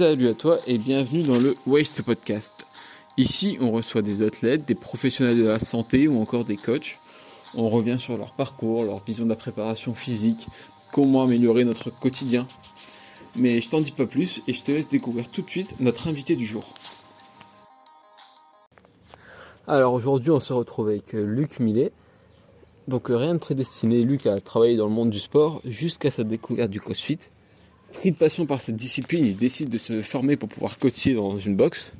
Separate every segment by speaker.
Speaker 1: Salut à toi et bienvenue dans le Waste Podcast. Ici, on reçoit des athlètes, des professionnels de la santé ou encore des coachs. On revient sur leur parcours, leur vision de la préparation physique, comment améliorer notre quotidien. Mais je t'en dis pas plus et je te laisse découvrir tout de suite notre invité du jour. Alors aujourd'hui, on se retrouve avec euh, Luc Millet. Donc euh, rien de prédestiné, Luc a travaillé dans le monde du sport jusqu'à sa découverte du CrossFit. Pris de passion par cette discipline, il décide de se former pour pouvoir coacher dans une boxe.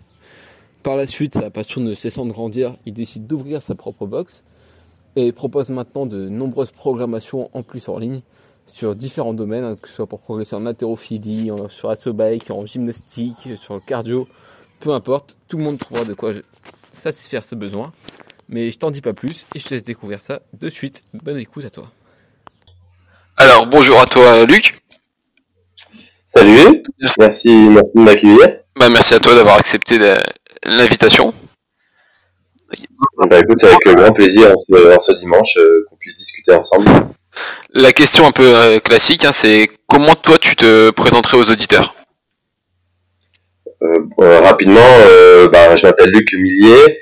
Speaker 1: Par la suite, sa passion ne cessant de grandir, il décide d'ouvrir sa propre boxe et propose maintenant de nombreuses programmations en plus en ligne sur différents domaines, hein, que ce soit pour progresser en haltérophilie, sur bike, en gymnastique, sur le cardio, peu importe, tout le monde trouvera de quoi satisfaire ses besoins. Mais je t'en dis pas plus et je te laisse découvrir ça de suite. Bonne écoute à toi.
Speaker 2: Alors, bonjour à toi, Luc.
Speaker 3: Salut, merci, merci de m'accueillir.
Speaker 2: Bah, merci à toi d'avoir accepté l'invitation.
Speaker 3: Bah, écoute, c'est avec grand plaisir en ce, en ce dimanche euh, qu'on puisse discuter ensemble.
Speaker 2: La question un peu euh, classique, hein, c'est comment toi tu te présenterais aux auditeurs?
Speaker 3: Euh, rapidement, bah, je m'appelle Luc Millier,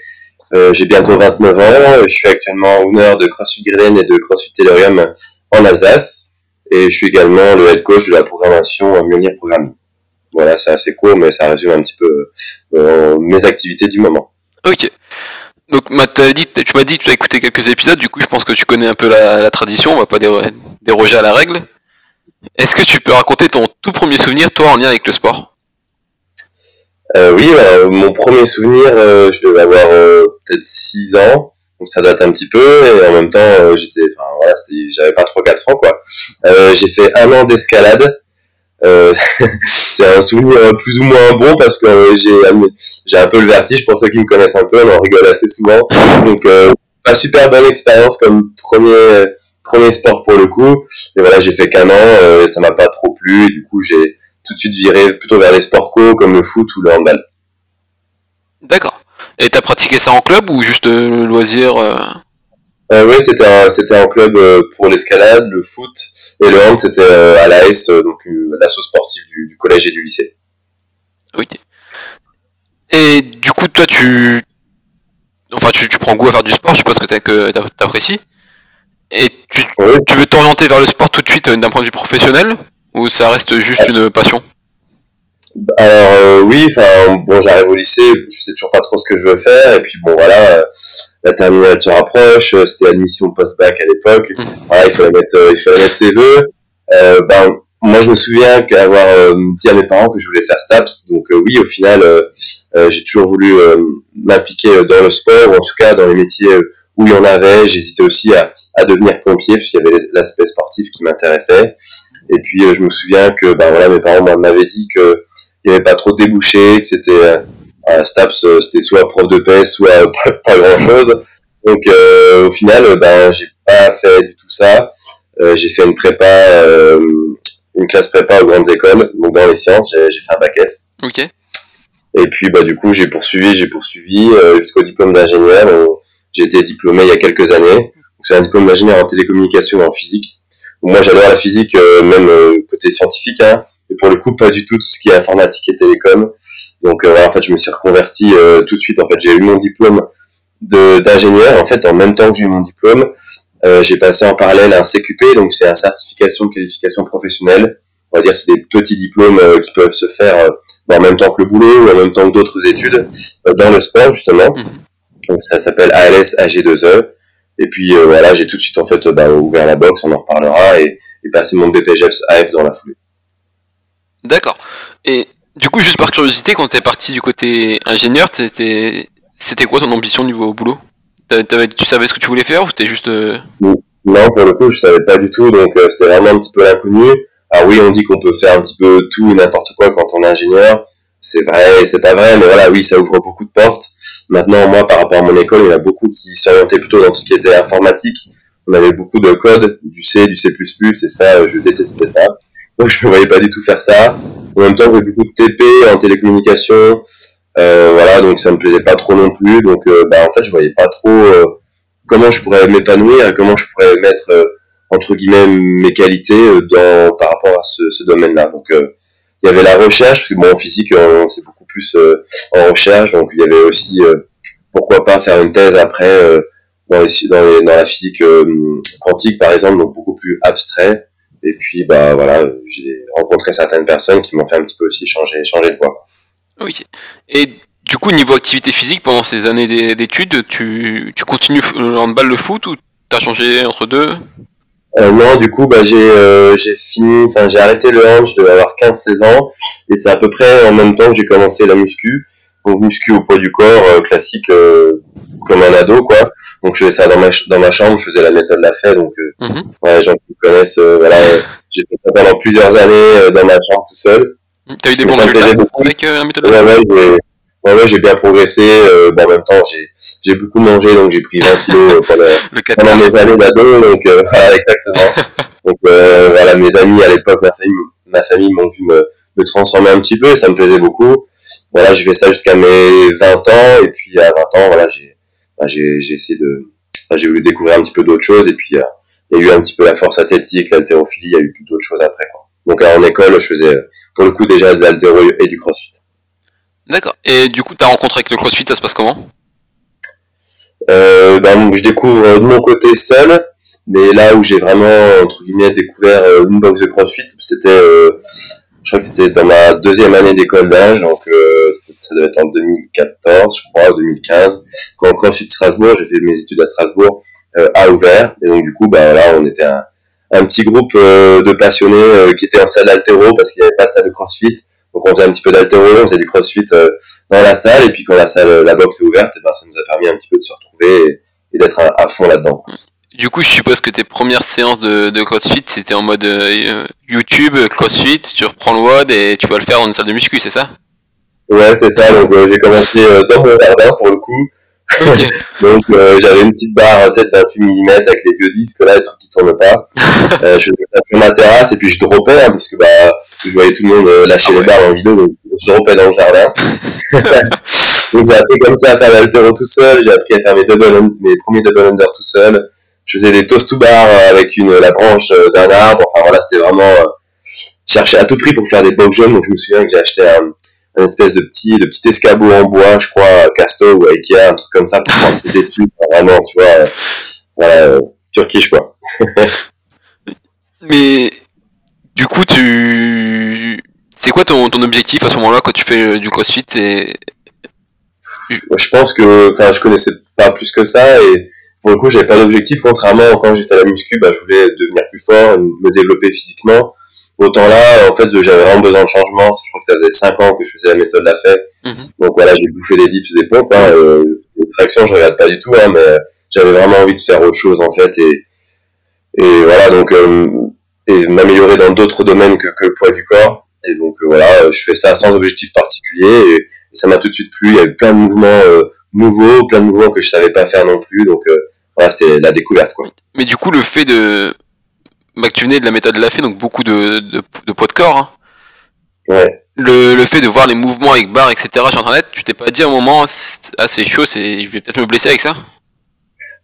Speaker 3: j'ai bientôt 29 ans, je suis actuellement owner de CrossFit Grillen et de CrossFit Tellurium en Alsace, et je suis également le head coach de la programmation Mjolnir Programming. Voilà, c'est assez court, mais ça résume un petit peu euh, mes activités du moment.
Speaker 2: Ok. Donc, dit- tu m'as dit que tu as écouté quelques épisodes, du coup, je pense que tu connais un peu la, la tradition, on va pas déro- déroger à la règle. Est-ce que tu peux raconter ton tout premier souvenir, toi, en lien avec le sport?
Speaker 3: Euh, oui, mon premier souvenir, euh, je devais avoir peut-être 6 ans, donc ça date un petit peu, et en même temps, euh, j'étais, enfin voilà, j'avais pas trop 4 ans quoi. Euh, j'ai fait un an d'escalade. Euh, c'est un souvenir plus ou moins bon parce que euh, j'ai j'ai un peu le vertige pour ceux qui me connaissent un peu, on en rigole assez souvent. Donc euh, pas super bonne expérience comme premier premier sport pour le coup. Et voilà, j'ai fait qu'un an, euh, ça m'a pas trop plu et du coup j'ai tout de suite viré plutôt vers les sports co comme le foot ou le handball.
Speaker 2: D'accord. Et t'as pratiqué ça en club ou juste euh, le loisir euh
Speaker 3: Euh, oui, c'était un, c'était un club euh, pour l'escalade, le foot et le hand, c'était euh, à l'AS, donc l'asso sportif du, du collège et du lycée.
Speaker 2: Ok. Et du coup, toi, tu. Enfin, tu, tu prends goût à faire du sport, je suppose que t'as- que t'a- t'apprécies. Et tu,
Speaker 3: Oui.
Speaker 2: tu veux t'orienter vers le sport tout de suite d'un point de vue professionnel Ou ça reste juste une passion?
Speaker 3: Alors euh, oui, enfin bon, j'arrive au lycée, je sais toujours pas trop ce que je veux faire, et puis bon voilà, euh, la terminale se rapproche, euh, c'était admission post-bac à l'époque,
Speaker 2: Mhm.
Speaker 3: voilà, il fallait mettre, euh, il fallait mettre ses vœux. Euh, ben moi je me souviens qu'avoir euh, dit à mes parents que je voulais faire STAPS, donc euh, oui au final j'ai toujours voulu euh, m'impliquer euh, dans le sport, ou en tout cas dans les métiers où il y en avait. J'hésitais aussi à, à devenir pompier puisqu'il y avait l'aspect sportif qui m'intéressait. Et puis euh, je me souviens que ben voilà mes parents m'en avaient dit que il n'y avait pas trop de débouchés, que c'était euh, à Staps, euh, c'était soit prof de paix, soit pas, pas grand chose. Donc euh, au final, ben j'ai pas fait du tout ça. J'ai fait une prépa, une classe prépa aux grandes écoles, donc dans les sciences, j'ai fait un bac S.
Speaker 2: Ok.
Speaker 3: Et puis bah du coup j'ai poursuivi, j'ai poursuivi jusqu'au diplôme d'ingénieur. J'ai été diplômé il y a quelques années. C'est un diplôme d'ingénieur en télécommunication et en physique. Moi j'adore la physique, même côté scientifique, hein, mais pour le coup pas du tout tout ce qui est informatique et télécom. Donc euh, voilà, en fait je me suis reconverti euh, tout de suite. En fait j'ai eu mon diplôme d'ingénieur. En fait en même temps que j'ai eu mon diplôme, euh, j'ai passé en parallèle un CQP, donc c'est un certification de qualification professionnelle. On va dire c'est des petits diplômes euh, qui peuvent se faire euh, en même temps que le boulot ou en même temps que d'autres études euh, dans le sport justement.
Speaker 2: Mhm.
Speaker 3: Donc ça s'appelle ALS AG2E. Et puis euh, voilà, j'ai tout de suite en fait bah, ouvert la boxe, on en reparlera, et, et passé mon BPGEPS AF dans la foulée.
Speaker 2: D'accord. Et du coup, juste par curiosité, quand t'es parti du côté ingénieur, c'était quoi ton ambition niveau boulot? Tu savais ce que tu voulais faire ou c'était juste. euh,
Speaker 3: Non, pour le coup, je savais pas du tout, donc euh, c'était vraiment un petit peu l'inconnu. Alors oui, on dit qu'on peut faire un petit peu tout et n'importe quoi quand on est ingénieur. C'est vrai, c'est pas vrai, mais voilà, oui, ça ouvre beaucoup de portes. Maintenant, moi, par rapport à mon école, il y en a beaucoup qui s'orientaient plutôt dans tout ce qui était informatique. On avait beaucoup de code, du C, du C++, et ça, je détestais ça. Donc, je ne voyais pas du tout faire ça. En même temps, j'ai beaucoup de TP en télécommunication. Euh, voilà, donc ça me plaisait pas trop non plus. Donc, euh, bah, en fait, je voyais pas trop euh, comment je pourrais m'épanouir, comment je pourrais mettre euh, entre guillemets mes qualités euh, dans par rapport à ce, ce domaine-là. Donc, il y avait la recherche, parce que bon, en physique, c'est beaucoup plus en recherche, donc il y avait aussi, pourquoi pas faire une thèse après dans, les, dans, dans, la physique quantique, par exemple, donc beaucoup plus abstrait. Et puis, bah voilà, j'ai rencontré certaines personnes qui m'ont fait un petit peu aussi changer, changer de voie.
Speaker 2: Oui. Et du coup, niveau activité physique, pendant ces années d'études, tu, tu continues le handball, le foot ou t'as changé entre deux?
Speaker 3: Euh, Non, du coup, bah, j'ai euh, j'ai fini, enfin j'ai arrêté le hand, je devais avoir 15-16 ans, et c'est à peu près en même temps que j'ai commencé la muscu. Donc muscu au poids du corps, euh, classique euh, comme un ado, quoi. Donc je faisais ça dans ma, dans ma chambre, je faisais la méthode la fait, donc euh, mm ouais, les gens qui connaissent, voilà, j'ai fait ça pendant plusieurs années dans ma chambre tout seul.
Speaker 2: T'as eu des bons résultats avec la méthode
Speaker 3: la ouais, Ouais, ouais, j'ai bien progressé. Euh, bon, en même temps, j'ai, j'ai beaucoup mangé, donc j'ai pris 20 kilos euh, pendant, pendant mes années d'ado. Donc, euh, voilà, exactement. donc, euh, voilà, mes amis à l'époque, ma famille, ma famille m'ont vu me, me transformer un petit peu, et ça me plaisait beaucoup. Voilà, j'ai fait ça jusqu'à mes 20 ans, et puis à 20 ans, voilà, j'ai, bah, j'ai, j'ai essayé de, j'ai voulu découvrir un petit peu d'autres choses, et puis il y a eu un petit peu la force athlétique, l'haltérophilie, il y a eu d'autres choses après. Quoi. Donc, en école, je faisais pour le coup déjà de l'haltéro et du crossfit.
Speaker 2: D'accord. Et du coup, ta rencontre avec le CrossFit, ça se passe comment?
Speaker 3: Euh, ben, Je découvre de mon côté seul, mais là où j'ai vraiment, entre guillemets, découvert euh, une box de CrossFit, c'était, euh, je crois que c'était dans ma deuxième année d'école d'âge, donc euh, ça devait être en 2014, je crois, 2015, quand CrossFit Strasbourg, j'ai fait mes études à Strasbourg, a ouvert, et donc du coup, ben, là, on était un, petit groupe de passionnés qui étaient en salle d'altéro parce qu'il n'y avait pas de salle de CrossFit, donc on faisait un petit peu d'altéro, on faisait du crossfit euh, dans la salle, et puis quand la salle, la box est ouverte, et eh ben, ça nous a permis un petit peu de se retrouver et, d'être à, fond là-dedans.
Speaker 2: Du coup, je suppose que tes premières séances de, de crossfit, c'était en mode euh, YouTube, crossfit, tu reprends le WOD et tu vas le faire dans une salle de muscu, c'est ça?
Speaker 3: Ouais, c'est ça, donc euh, j'ai commencé dans mon jardin pour le coup. donc j'avais une petite barre peut-être 28 mm avec les vieux disques là, les trucs qui tournent pas. je faisais ça sur ma terrasse et puis je dropais hein, parce que bah je voyais tout le monde euh, lâcher ah les barres en vidéo, donc je rompais dans le jardin. donc j'ai appris comme ça à faire l'altéro tout seul, j'ai appris à faire mes, double, mes premiers double under tout seul. Je faisais des toast to bar euh, avec une, la branche euh, d'un arbre, enfin voilà, c'était vraiment... chercher à tout prix pour faire des jaunes, donc je me souviens que j'ai acheté un, espèce de petit, de petit escabeau en bois, je crois, Casto ou Ikea, un truc comme ça pour prendre sauter dessus, vraiment, tu vois, voilà, turkish quoi.
Speaker 2: Mais du coup, tu. C'est quoi ton, ton objectif à ce moment-là quand tu fais euh, du crossfit et...
Speaker 3: Je pense que. Enfin, je connaissais pas plus que ça et pour le coup, j'avais pas d'objectif. Contrairement quand j'ai fait la muscu, bah, je voulais devenir plus fort, me développer physiquement. Autant là, en fait, j'avais vraiment besoin de changement. Je crois que ça faisait 5 ans que je faisais la méthode de la fait. Mhm. Donc voilà, j'ai bouffé des dips, des pompes. Hein, euh, les tractions, je regarde pas du tout, hein, mais j'avais vraiment envie de faire autre chose en fait. Et, et voilà, donc euh, et m'améliorer dans d'autres domaines que, que, le poids du corps. Et donc euh, voilà, je fais ça sans objectif particulier et, ça m'a tout de suite plu. Il y avait plein de mouvements nouveaux, plein de mouvements que je savais pas faire non plus. Donc euh, voilà, c'était la découverte quoi.
Speaker 2: Mais du coup, le fait de bah, que tu venais de la méthode de la fée, donc beaucoup de, de, de poids de corps. Hein.
Speaker 3: Ouais.
Speaker 2: Le, le, fait de voir les mouvements avec barre, etc. sur internet, tu t'es pas dit à un moment, ah c'est chaud, c'est, je vais peut-être me blesser avec ça?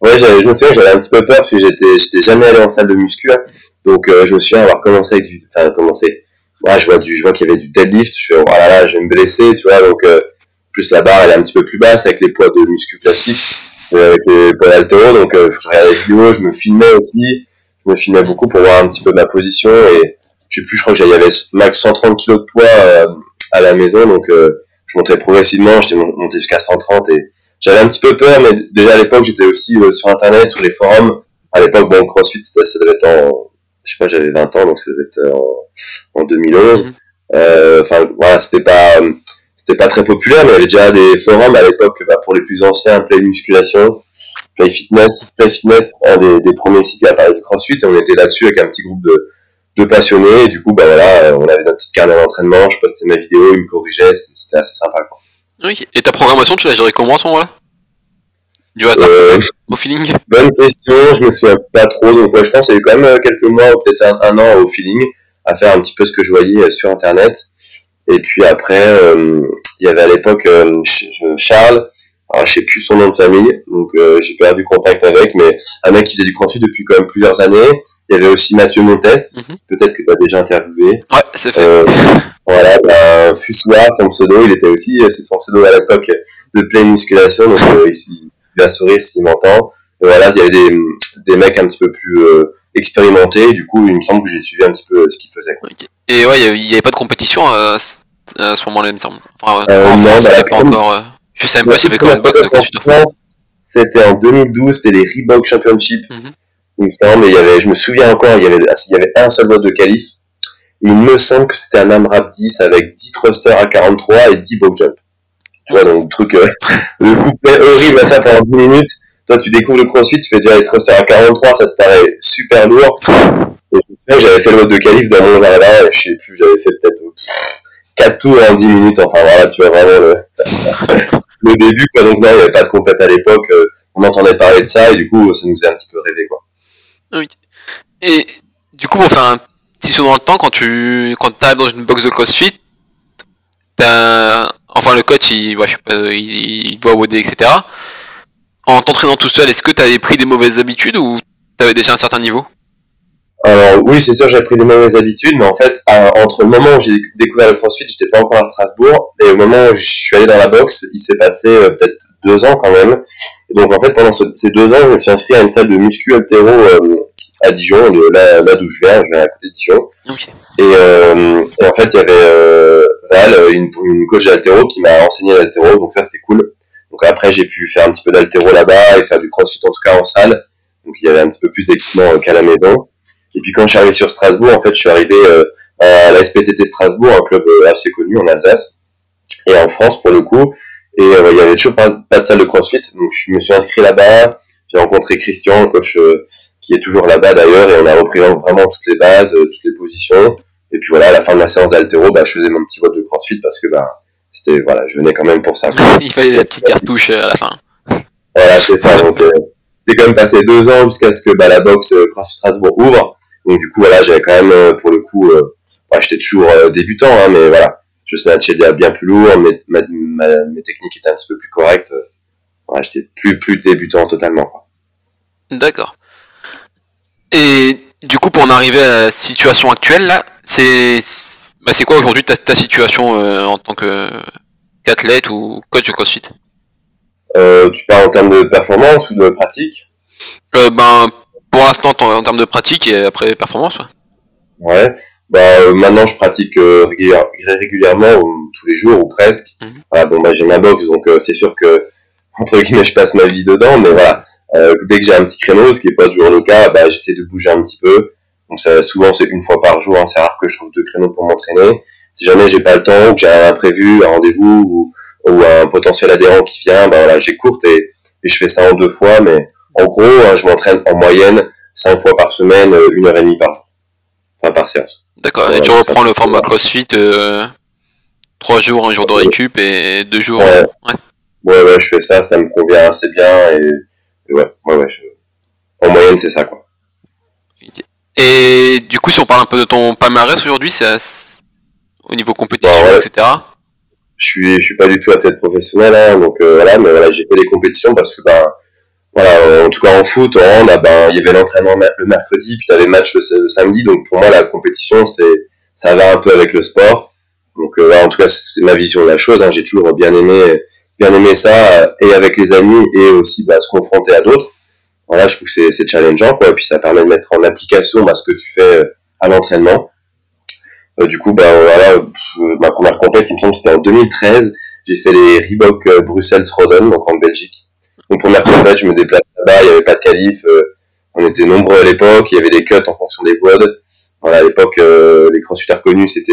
Speaker 3: Ouais, je me souviens, j'avais un petit peu peur parce que j'étais, j'étais jamais allé en salle de muscu. Hein. Donc euh, je me souviens avoir commencé avec du, enfin commencé. Ouais, je vois du, je vois qu'il y avait du deadlift. Je fais oh là là, je vais me blesser, tu vois. Donc euh, plus la barre elle est un petit peu plus basse avec les poids de muscu classiques, euh, avec les poids d'altéro. Donc je regardais les vidéos, je me filmais aussi. Je me filmais beaucoup pour voir un petit peu ma position et je sais plus, je crois que j'avais max 130 kg de poids à la maison. Donc je montais progressivement, j'étais monté jusqu'à 130 et j'avais un petit peu peur, mais déjà à l'époque j'étais aussi sur internet, sur les forums. À l'époque, bon, CrossFit, ça devait être en je sais pas, j'avais 20 ans, donc ça devait être euh, en, en 2011. Mhm. Euh, enfin, voilà, c'était pas, c'était pas très populaire, mais il y avait déjà des forums à l'époque bah, pour les plus anciens, Play Musculation, Play Fitness, Play Fitness, un des, des premiers sites à parler du CrossFit, et on était là-dessus avec un petit groupe de, de passionnés, et du coup, bah voilà, on avait notre petite carnet d'entraînement, je postais mes vidéos, ils me corrigeaient, c'était assez sympa, quoi.
Speaker 2: Oui, et ta programmation, tu l'as gérée comment à ce moment-là? Du hasard euh, au feeling?
Speaker 3: Bonne question, je me souviens pas trop. Donc je pense qu'il y a eu quand même euh, quelques mois ou peut-être un, an au feeling à faire un petit peu ce que je voyais euh, sur internet. Et puis après, il y avait à l'époque Charles, alors, je sais plus son nom de famille, donc euh, j'ai perdu contact avec, mais un mec qui faisait du crossfit depuis quand même plusieurs années. Il y avait aussi Mathieu Montes,
Speaker 2: Mhm.
Speaker 3: peut-être que tu as déjà interviewé.
Speaker 2: Ouais, c'est fait.
Speaker 3: Euh, voilà, ben, son pseudo, il était aussi, euh, c'est son pseudo à l'époque de pleine musculation, donc euh, il, il va sourire s'il m'entend. Et voilà, il y avait des, des mecs un petit peu plus euh, expérimentés, et du coup, il me semble que j'ai suivi un petit peu ce qu'ils faisaient. Quoi.
Speaker 2: Ok. Et ouais, il y avait- pas de compétition à, ce- à ce moment-là, il me semble. Enfin,
Speaker 3: Euh,
Speaker 2: en
Speaker 3: non,
Speaker 2: France,
Speaker 3: bah,
Speaker 2: avait pas
Speaker 3: comme-
Speaker 2: encore. euh, je sais même pas
Speaker 3: C'était en 2012, c'était les Reebok Championship,
Speaker 2: Mhm.
Speaker 3: il me semble, et il y avait, je me souviens encore, il y avait, il y avait un seul vote de qualif. Il me semble que c'était un AMRAP 10 avec 10 thrusters à 43 et 10 box jump. Tu vois, donc, le truc, euh, le couplet horrible à faire pendant 10 minutes. Toi, tu découvres le crossfit, tu fais déjà les à 43, ça te paraît super lourd. J'avais fait le vote de qualif dans mon jardin, je sais plus, j'avais fait peut-être 4 tours en 10 minutes, enfin voilà, tu vois vraiment le, le début, quoi. Donc, non, il n'y avait pas de compète à l'époque, euh, on entendait parler de ça, et du coup, ça nous faisait un petit peu rêver, quoi.
Speaker 2: Et du coup, un petit saut dans le temps quand tu quand arrives dans une box de CrossFit. T'as enfin le coach, il, ouais, je sais doit WOD, etc. En t'entraînant tout seul, est-ce que t'avais pris des mauvaises habitudes ou t'avais déjà un certain niveau?
Speaker 3: Alors oui, c'est sûr, j'ai pris des mauvaises habitudes, mais en fait, à- entre le moment où j'ai découvert le CrossFit, j'étais pas encore à Strasbourg, et au moment où je suis allé dans la boxe, il s'est passé euh, peut-être deux ans quand même. Et donc en fait, pendant ce- ces deux ans, je me suis inscrit à une salle de muscu altéro euh, à Dijon, de là, là d'où je viens, je viens à côté de Dijon.
Speaker 2: Ok.
Speaker 3: Et, euh, et en fait, il y avait euh, Val, une, une coach d'altéro, qui m'a enseigné l'altéro, donc ça c'était cool. Donc après, j'ai pu faire un petit peu d'altéro là-bas et faire du crossfit en tout cas en salle. Donc il y avait un petit peu plus d'équipement euh, qu'à la maison. Et puis quand je suis arrivé sur Strasbourg, en fait, je suis arrivé euh, à la SPTT Strasbourg, un club euh, assez connu en Alsace et en France pour le coup. Et il y avait toujours pas, de salle de CrossFit, donc je me suis inscrit là-bas. J'ai rencontré Christian, un coach qui est toujours là-bas d'ailleurs, et on a repris vraiment toutes les bases, toutes les positions. Et puis voilà, à la fin de la séance d'altéro, bah, je faisais mon petit vote de CrossFit parce que bah, c'était voilà, je venais quand même pour ça.
Speaker 2: Il fallait la petite cartouche euh, à la fin.
Speaker 3: Voilà, c'est ça. Donc, euh, c'est quand même passé deux ans jusqu'à ce que bah, la boxe euh, Strasbourg ouvre. Donc, du coup, voilà, j'avais quand même, euh, pour le coup, j'étais toujours débutant, hein, mais voilà, je snatchais bien plus lourd, mes, ma- ma- mes techniques étaient un petit peu plus correctes. voilà, j'étais plus, plus débutant totalement.
Speaker 2: D'accord. Et du coup, pour en arriver à la situation actuelle, là, c'est bah, c'est quoi aujourd'hui ta, ta situation euh, en tant qu'athlète ou coach de CrossFit?
Speaker 3: Euh, tu parles en termes de performance ou de pratique?
Speaker 2: Euh, Ben, pour l'instant, en, en termes de pratique et après performance. ouais.
Speaker 3: Ouais. Bah, euh, maintenant, je pratique euh, régulière- régulièrement, ou tous les jours ou presque. Voilà, bon, bah, j'ai ma box, donc euh, c'est sûr que entre guillemets, je passe ma vie dedans, mais voilà. Euh, dès que j'ai un petit créneau, ce qui est pas toujours le cas, bah, j'essaie de bouger un petit peu. Donc ça, souvent, c'est une fois par jour. hein, c'est rare que je trouve deux créneaux pour m'entraîner. Si jamais j'ai pas le temps ou que j'ai un imprévu, un rendez-vous ou, ou un potentiel adhérent qui vient, bah voilà, j'écourte et, et je fais ça en deux fois. Mais en gros, hein, je m'entraîne en moyenne cinq fois par semaine, euh, une heure et demie par jour, enfin par séance.
Speaker 2: D'accord. Et tu reprends le format. CrossFit euh, trois jours, un jour de récup et deux jours.
Speaker 3: Ouais.
Speaker 2: ouais.
Speaker 3: Ouais, ouais, je fais ça, ça me convient assez bien et, et ouais, ouais, ouais. je- En moyenne, c'est ça, quoi.
Speaker 2: Et du coup, si on parle un peu de ton palmarès aujourd'hui, c'est à- au niveau compétition,
Speaker 3: Bah, ouais.
Speaker 2: etc.
Speaker 3: je suis je suis pas du tout athlète professionnel hein, donc euh, voilà mais voilà j'ai fait des compétitions parce que ben voilà en tout cas en foot en hand ah, ben il y avait l'entraînement le mercredi puis t'avais le match le, le samedi donc pour moi la compétition c'est ça va un peu avec le sport donc euh, voilà, en tout cas c'est ma vision de la chose hein, j'ai toujours bien aimé bien aimé ça et avec les amis et aussi bah, se confronter à d'autres voilà je trouve que c'est challengeant quoi et puis ça permet de mettre en application bah, ce que tu fais euh, à l'entraînement euh, du coup, bah, voilà, ma première compète, il me semble que c'était en 2013. J'ai fait les Reebok euh, Bruxelles-Roden, donc en Belgique. Donc première compète, je me déplace là-bas, il n'y avait pas de qualif. euh, on était nombreux à l'époque, il y avait des cuts en fonction des WOD. Voilà, à l'époque, euh, les crossfitters connus, c'était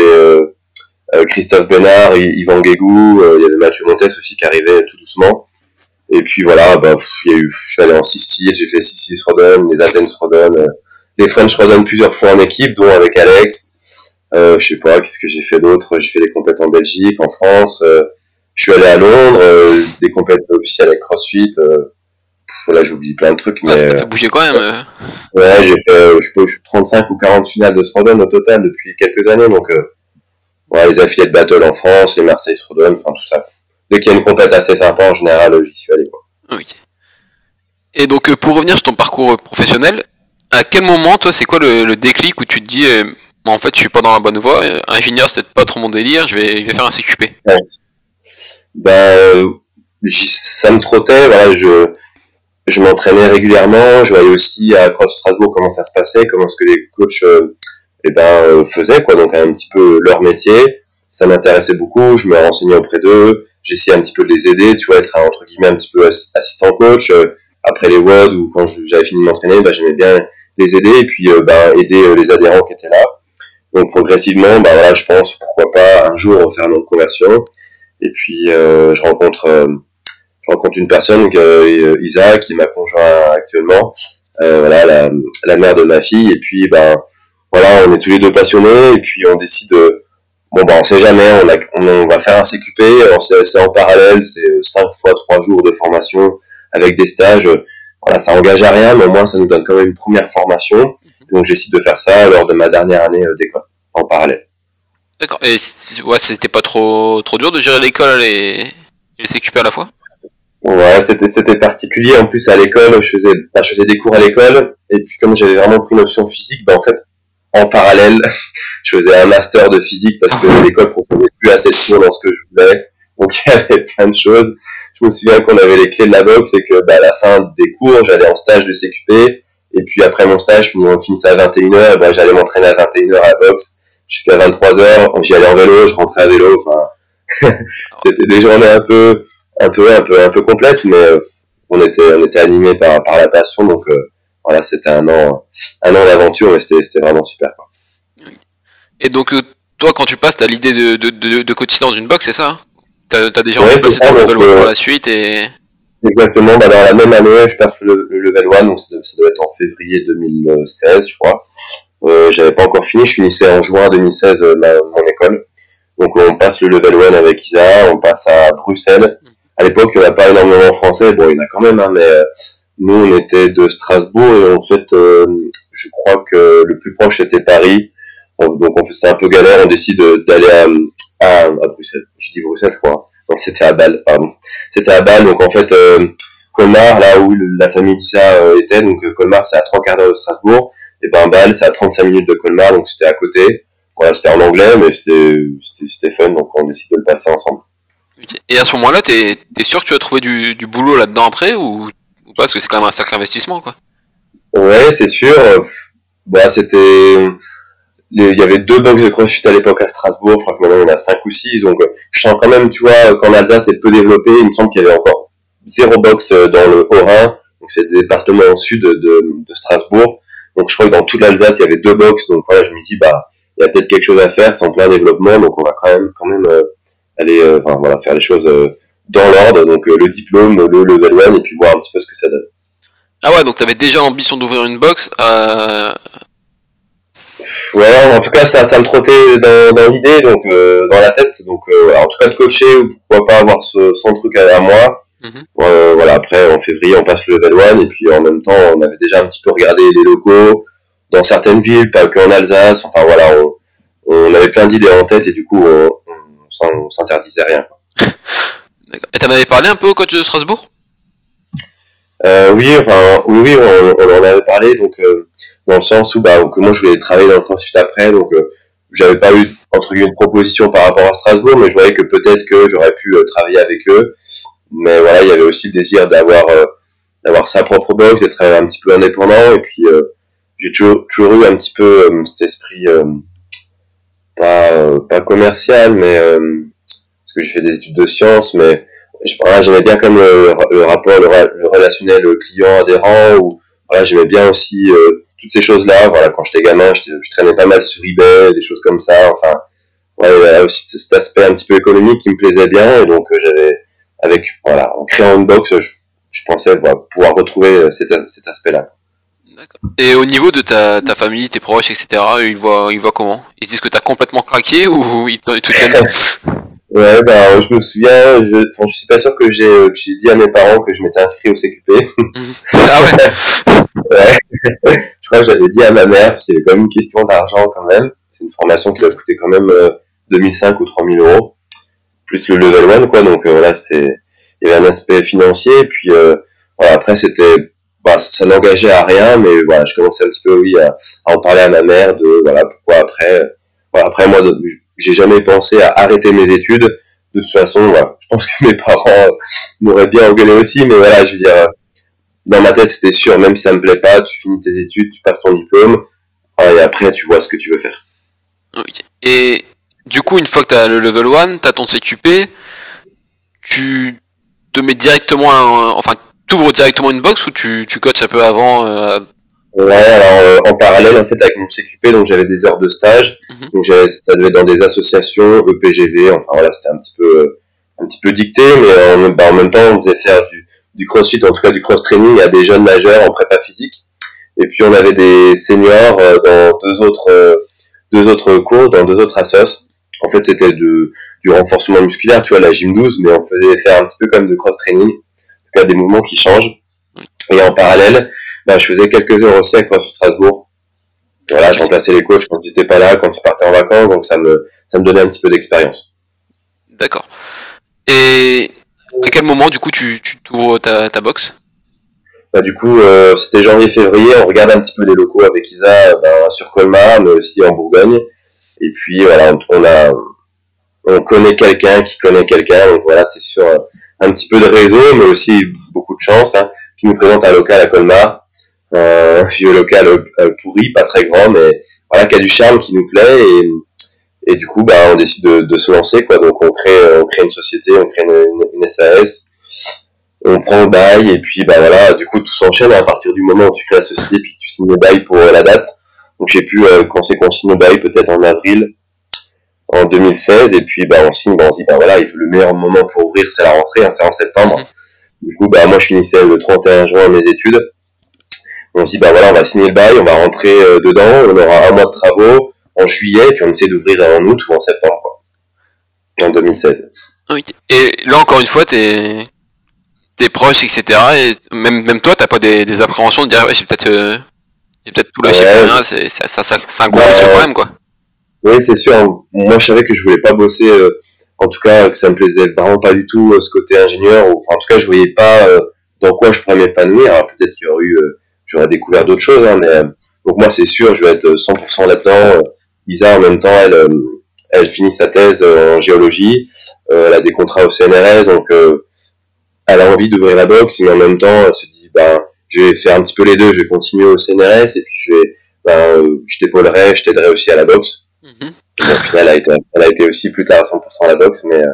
Speaker 3: Christophe Benard, Yvan Guégou, il y avait Mathieu Montes aussi qui arrivait tout doucement. Et puis voilà, bah, pff, il y a eu, je suis allé en 6-6, j'ai fait 6-6 Roden, les Athens Roden, euh, les French Roden plusieurs fois en équipe, dont avec Alex. Euh, je sais pas, qu'est-ce que j'ai fait d'autre? J'ai fait des compètes en Belgique, en France. euh, je suis allé à Londres, euh, des compètes officielles avec CrossFit. Euh, pff, là, j'oublie plein de trucs, mais
Speaker 2: Ah, ça t'a
Speaker 3: euh,
Speaker 2: fait bouger quand même. euh.
Speaker 3: ouais, j'ai fait, euh, je sais pas, je suis 35 ou 40 finales de Srodon au total depuis quelques années. Donc, euh, ouais, les affiliates battle en France, les Marseille Srodon, enfin tout ça. Dès qu'il y a une compète assez sympa, en général, j'y suis allé.
Speaker 2: Ok. Et donc, euh, pour revenir sur ton parcours professionnel, à quel moment, toi, c'est quoi le, le, déclic où tu te dis, euh, en fait, je suis pas dans la bonne voie, euh, ingénieur, c'est peut-être pas trop mon délire, je vais, je vais faire un CQP
Speaker 3: ouais. Ben, ça me trottait, voilà, je, je m'entraînais régulièrement, je voyais aussi à Cross Strasbourg comment ça se passait, comment ce que les coachs eh ben, faisaient, quoi, donc un petit peu leur métier. Ça m'intéressait beaucoup, je me renseignais auprès d'eux, j'essayais un petit peu de les aider, tu vois, être entre guillemets un petit peu assistant coach. après les WOD ou quand j'avais fini de m'entraîner, ben, j'aimais bien les aider et puis ben, aider les adhérents qui étaient là. Donc progressivement, ben, voilà, je pense pourquoi pas un jour faire une conversion. Et puis euh, je rencontre euh, je rencontre une personne, euh, Isa, qui m'a conjoint actuellement, voilà, la, la, mère de ma fille. Et puis ben voilà, on est tous les deux passionnés et puis on décide de bon ben on sait jamais, on, a, on, va faire un CQP, c'est en parallèle, c'est 5 fois 3 jours de formation avec des stages. Voilà, ça engage à rien, mais au moins ça nous donne quand même une première formation. Donc j'essaie de faire ça lors de ma dernière année d'école en parallèle.
Speaker 2: D'accord. Et ouais, c'était pas trop trop dur de gérer l'école et, et CQP à la fois?
Speaker 3: Ouais, c'était c'était particulier. En plus à l'école, je faisais bah, je faisais des cours à l'école et puis comme j'avais vraiment pris une option physique, bah en fait en parallèle, je faisais un master de physique parce que l'école proposait plus assez de cours dans ce que je voulais. Donc il y avait plein de choses. Je me souviens qu'on avait les clés de la boxe et que bah, à la fin des cours, j'allais en stage de CQP et puis après mon stage, on finissait à 21h, bah, j'allais m'entraîner à 21h à la boxe jusqu'à 23h. J'y allais en vélo, je rentrais à vélo. Enfin, c'était des journées un peu, un peu, un peu, un peu complètes, mais euh, on était, on était animé par, par la passion. Donc euh, voilà, c'était un an, un an d'aventure et c'était, vraiment super. Quoi.
Speaker 2: Et donc euh, toi, quand tu passes, t'as l'idée de, de, de, de coacher dans une box, c'est ça hein? T'as as déjà envie de passer ton level 1 pour la suite et
Speaker 3: Exactement, bah dans la même année, je passe le, le level 1, donc ça, doit être en février 2016, je crois. Euh, J'avais pas encore fini, je finissais en juin 2016 euh, ma, mon école. Donc on passe le level 1 avec Isa, on passe à Bruxelles. À l'époque, il n'y en a pas énormément en français, bon, il y en a quand même, hein, mais euh, nous, on était de Strasbourg et en fait, euh, je crois que le plus proche c'était Paris. donc on faisait un peu galère, on décide d'aller à, à, Bruxelles. Je dis Bruxelles, je crois c'était à Bâle, pardon. C'était à Bâle, donc en fait, euh, Colmar, là où la famille d'Issa euh, était, donc Colmar c'est à trois quarts d'heure de Strasbourg, et ben Bâle c'est à 35 minutes de Colmar, donc c'était à côté. Voilà, c'était en anglais, mais c'était fun, donc on décide de le passer ensemble.
Speaker 2: Et à ce moment-là, t'es es sûr que tu vas trouver du, du boulot là-dedans après, ou, ou pas, parce que c'est quand même un sacré investissement, quoi.
Speaker 3: Ouais, c'est sûr. Bah, c'était il y avait deux box de CrossFit à l'époque à Strasbourg, je crois que maintenant il y en a cinq ou six, donc euh, je sens quand même, tu vois, qu'en Alsace c'est peu développé, il me semble qu'il y avait encore zéro box euh, dans le Haut-Rhin, donc c'est le département au sud de, de, Strasbourg, donc je crois que dans toute l'Alsace il y avait deux box, donc voilà, je me dis, bah, il y a peut-être quelque chose à faire, c'est en plein développement, donc on va quand même, quand même euh, aller, enfin voilà, faire les choses dans l'ordre, donc le diplôme, le level 1, et puis voir un petit peu ce que ça donne.
Speaker 2: Ah ouais, donc tu avais déjà l'ambition d'ouvrir une box euh,
Speaker 3: Ouais, en tout cas, ça, ça me trottait dans, dans l'idée, donc euh, dans la tête. Donc, euh, en tout cas, de coacher ou pourquoi pas avoir ce, son truc à, moi. Mhm. euh, voilà, après, en février, on passe le level 1 et puis en même temps, on avait déjà un petit peu regardé les locaux dans certaines villes, pas qu'en Alsace. Enfin voilà, on, on avait plein d'idées en tête et du coup, on, on, s'interdisait rien.
Speaker 2: Et t'en avais parlé un peu au coach de Strasbourg?
Speaker 3: Euh, Oui, enfin, oui, on, en avait parlé. Donc, euh, dans le sens où bah, que moi je voulais travailler dans le CrossFit après, donc euh, j'avais pas eu entre guillemets une proposition par rapport à Strasbourg, mais je voyais que peut-être que j'aurais pu euh, travailler avec eux. Mais voilà, il y avait aussi le désir d'avoir euh, d'avoir sa propre box, d'être un petit peu indépendant, et puis j'ai toujours, toujours eu un petit peu cet esprit pas pas commercial, mais parce que j'ai fait des études de sciences, mais j'aimais bien comme le, le rapport, le, le relationnel client-adhérent, ou voilà, j'aimais bien aussi toutes ces choses-là. Voilà, quand j'étais gamin, je, traînais pas mal sur eBay, des choses comme ça. Enfin, ouais, il y avait aussi cet aspect un petit peu économique qui me plaisait bien. Et donc, euh, j'avais, avec, voilà, en créant une box, je, je pensais voilà, pouvoir retrouver euh, cet, cet aspect-là.
Speaker 2: Et au niveau de ta, ta famille, tes proches, etc., ils voient, ils voient comment? Ils disent que t'as complètement craqué ou ils te tiennent?
Speaker 3: Ouais, ben, je me souviens, je, enfin, je suis pas sûr que j'ai, euh, j'ai dit à mes parents que je m'étais inscrit au CQP. Ah ouais. ouais. Je crois que j'avais dit à ma mère, c'est quand même une question d'argent quand même. C'est une formation qui doit coûter quand même 2005 euh, ou 3000 euros plus le level 1 quoi donc euh, voilà c'est il y avait un aspect financier et puis euh, voilà, après c'était bah, ça n'engageait à rien mais voilà je commençais un petit peu oui à, à en parler à ma mère de voilà pourquoi après voilà, après moi de- j'ai jamais pensé à arrêter mes études. De toute façon voilà, je pense que mes parents m'auraient bien engueulé aussi mais voilà je veux dire dans ma tête c'était sûr même si ça me plaît pas tu finis tes études tu passes ton diplôme ah, et après tu vois ce que tu veux faire.
Speaker 2: Et du coup, une fois que tu as le level 1, tu as ton CQP, tu te mets directement, un- enfin, tu ouvres directement une box ou tu, tu coaches un peu avant euh,
Speaker 3: Ouais, alors euh, en parallèle en fait avec mon CQP, donc j'avais des heures de stage,
Speaker 2: Mhm.
Speaker 3: donc j'avais, ça devait être dans des associations, EPGV, enfin voilà, c'était un petit peu euh, un petit peu dicté, mais en, bah, en même temps on faisait faire du, du crossfit, en tout cas du cross training à des jeunes majeurs en prépa physique, et puis on avait des seniors euh, dans deux autres euh, deux autres cours, dans deux autres assos. En fait c'était de du renforcement musculaire, tu vois, la gym 12, mais on faisait faire un petit peu comme de cross training, en tout cas des mouvements qui changent. Et en parallèle, bah, je faisais quelques heures aussi à CrossFit Strasbourg. Voilà, je remplaçais les coachs quand ils étaient pas là, quand ils partaient en vacances, donc ça me, ça me donnait un petit peu d'expérience.
Speaker 2: D'accord. Et à quel moment, du coup, tu, tu t'ouvres ta, ta box?
Speaker 3: Bah, du coup, euh, c'était janvier-février, on regarde un petit peu les locaux avec Isa bah, sur Colmar, mais aussi en Bourgogne. Et puis voilà, on, a, on connaît quelqu'un qui connaît quelqu'un, donc voilà, c'est euh, un petit peu de réseau, mais aussi beaucoup de chance, hein, qui nous présente un local à Colmar, un vieux local euh, pourri, pas très grand, mais voilà, qui a du charme, qui nous plaît, et, et du coup, bah, on décide de, de se lancer, quoi. Donc, on crée, euh, on crée une société, on crée une, une, SAS, on prend le bail, et puis, bah voilà, du coup, tout s'enchaîne à partir du moment où tu crées la société, puis que tu signes le bail pour euh, la date. Donc, je sais plus euh, quand c'est qu'on signe le bail, peut-être en avril, en 2016, et puis, bah, on signe, bah, on se dit, bah voilà, il faut le meilleur moment pour ouvrir, c'est la rentrée, hein, c'est en septembre.
Speaker 2: Mhm.
Speaker 3: Du coup, bah, moi, je finissais le 31 juin mes études. On se dit, bah voilà, on va signer le bail, on va rentrer euh, dedans, on aura un mois de travaux en juillet, puis on essaie d'ouvrir en août ou en septembre, quoi. En 2016.
Speaker 2: Ok. Et là, encore une fois, t'es tes proches, etc. Et même, même toi, t'as pas des, des appréhensions de dire, ouais, j'ai peut-être euh, peut-être tout lâché
Speaker 3: Ouais.
Speaker 2: pour rien. C'est ça, ça, ça- un gros risque quand même, quoi.
Speaker 3: Oui, c'est sûr. Moi, je savais que je voulais pas bosser, euh, en tout cas, que ça me plaisait vraiment pas du tout, euh, ce côté ingénieur, ou, enfin, en tout cas, je voyais pas euh, dans quoi je pourrais m'épanouir. Alors, peut-être qu'il y aurait eu, euh, j'aurais découvert d'autres choses, hein, mais, euh, donc moi, c'est sûr, je vais être euh, 100% là-dedans. Euh, Isa, en même temps, elle, euh, elle finit sa thèse euh, en géologie, euh, elle a des contrats au CNRS, donc, euh, elle a envie d'ouvrir la boxe, mais en même temps, elle se dit, ben, je vais faire un petit peu les deux, je vais continuer au CNRS, et puis je vais, ben, euh, je t'épaulerai, je t'aiderai aussi à la boxe.
Speaker 2: Mhm.
Speaker 3: Et au final, elle a été, elle a été aussi plus tard à 100% à la boxe, mais, euh,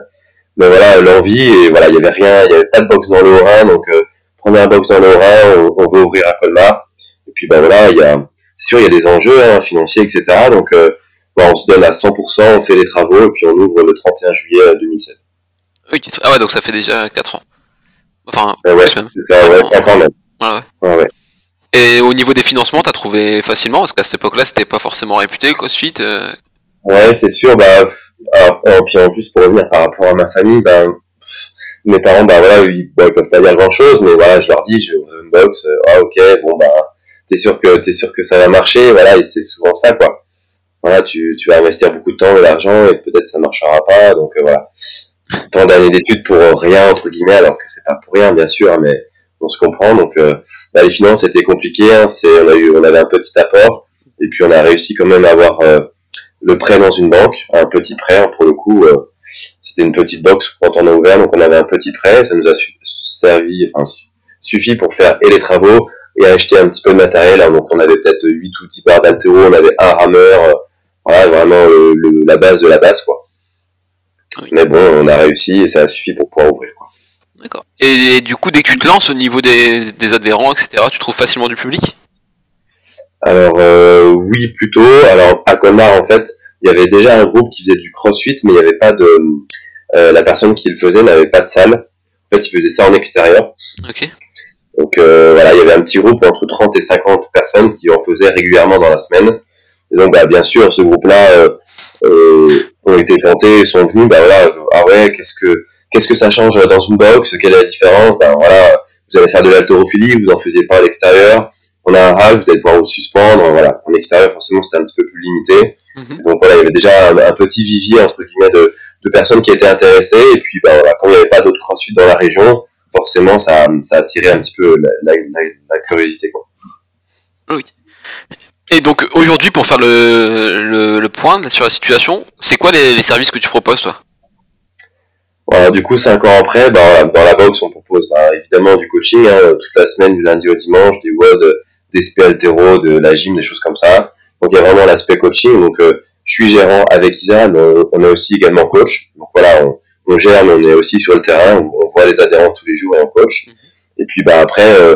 Speaker 3: mais voilà, l'envie, et voilà, il y avait rien, il y avait pas de boxe dans le Haut-Rhin, donc, euh, première boxe dans Haut-Rhin, on, on veut ouvrir à Colmar, et puis, ben voilà, il y a, c'est sûr, il y a des enjeux, hein, financiers, etc., donc, euh, ben, on se donne à 100%, on fait les travaux, et puis on ouvre le 31 juillet euh, 2016.
Speaker 2: Ok. Ah ouais, donc ça fait déjà 4 ans. Enfin,
Speaker 3: Euh, ouais, c'est ça, ouais, 5 ans même.
Speaker 2: Ouais, ouais. Et au niveau des financements, t'as trouvé facilement? Parce qu'à cette époque-là, c'était pas forcément réputé le CrossFit. euh,
Speaker 3: Ouais, c'est sûr. Bah, alors, et puis en plus pour revenir par rapport à ma famille, ben mes parents, bah voilà, ils, bon, ils peuvent pas dire grand chose, mais voilà, je leur dis, je une box. euh, ah ok, bon bah, t'es sûr que t'es sûr que ça va marcher, voilà, et c'est souvent ça quoi. Voilà, tu, tu vas investir beaucoup de temps et d'argent et peut-être ça marchera pas, donc euh, voilà. Tant d'années d'études pour rien entre guillemets, alors que c'est pas pour rien bien sûr, mais on se comprend. Donc euh, bah, les finances c'était compliqué, hein, c'est on a eu, on avait un petit apport et puis on a réussi quand même à avoir euh, le prêt dans une banque, un petit prêt hein, pour le coup. euh, c'était une petite box quand on a ouvert, donc on avait un petit prêt, ça nous a su- servi, enfin su- suffi pour faire et les travaux et acheter un petit peu de matériel. hein. donc on avait peut-être 8 ou 10 barres d'altéro, on avait un rameur, euh, voilà vraiment euh, le- la base de la base quoi.
Speaker 2: Oui.
Speaker 3: Mais bon, on a réussi et ça a suffi pour pouvoir ouvrir. Quoi.
Speaker 2: D'accord. Et, du coup, dès que tu te lances au niveau des, des adhérents, etc., tu trouves facilement du public?
Speaker 3: Alors euh, oui plutôt. Alors à Colmar en fait, il y avait déjà un groupe qui faisait du crossfit, mais il n'y avait pas de euh, la personne qui le faisait n'avait pas de salle. En fait, il faisait ça en extérieur.
Speaker 2: Ok.
Speaker 3: Donc euh, voilà, il y avait un petit groupe entre 30 et 50 personnes qui en faisaient régulièrement dans la semaine. Et donc bah, bien sûr, ce groupe-là euh, euh, ont été tentés, sont venus, bah voilà, ah ouais, qu'est-ce que qu'est-ce que ça change dans une box, quelle est la différence? Ben voilà, vous allez faire de l'haltérophilie, vous en faisiez pas à l'extérieur. On a un rack, vous allez pouvoir vous suspendre, voilà. En extérieur, forcément, c'était un petit peu plus limité.
Speaker 2: Mhm.
Speaker 3: Donc voilà, il y avait déjà un, un petit vivier entre guillemets de, de personnes qui étaient intéressées. Et puis, voilà, quand il n'y avait pas d'autres crossfit dans la région, forcément, ça, ça a attiré un petit peu la, la, la, curiosité. Quoi.
Speaker 2: Oui. Et donc aujourd'hui, pour faire le, le, le, point sur la situation, c'est quoi les, les, services que tu proposes, toi?
Speaker 3: Voilà, Du coup, cinq ans après, bah, dans la box, on propose bah, évidemment du coaching hein, toute la semaine, du lundi au dimanche, des WOD, des SP de la gym, des choses comme ça. Donc il y a vraiment l'aspect coaching. Donc euh, je suis gérant avec Isa, mais on, est aussi également coach. Donc voilà, on, on, gère, mais on est aussi sur le terrain, on, voit les adhérents tous les jours et on coach. Et puis bah après, euh,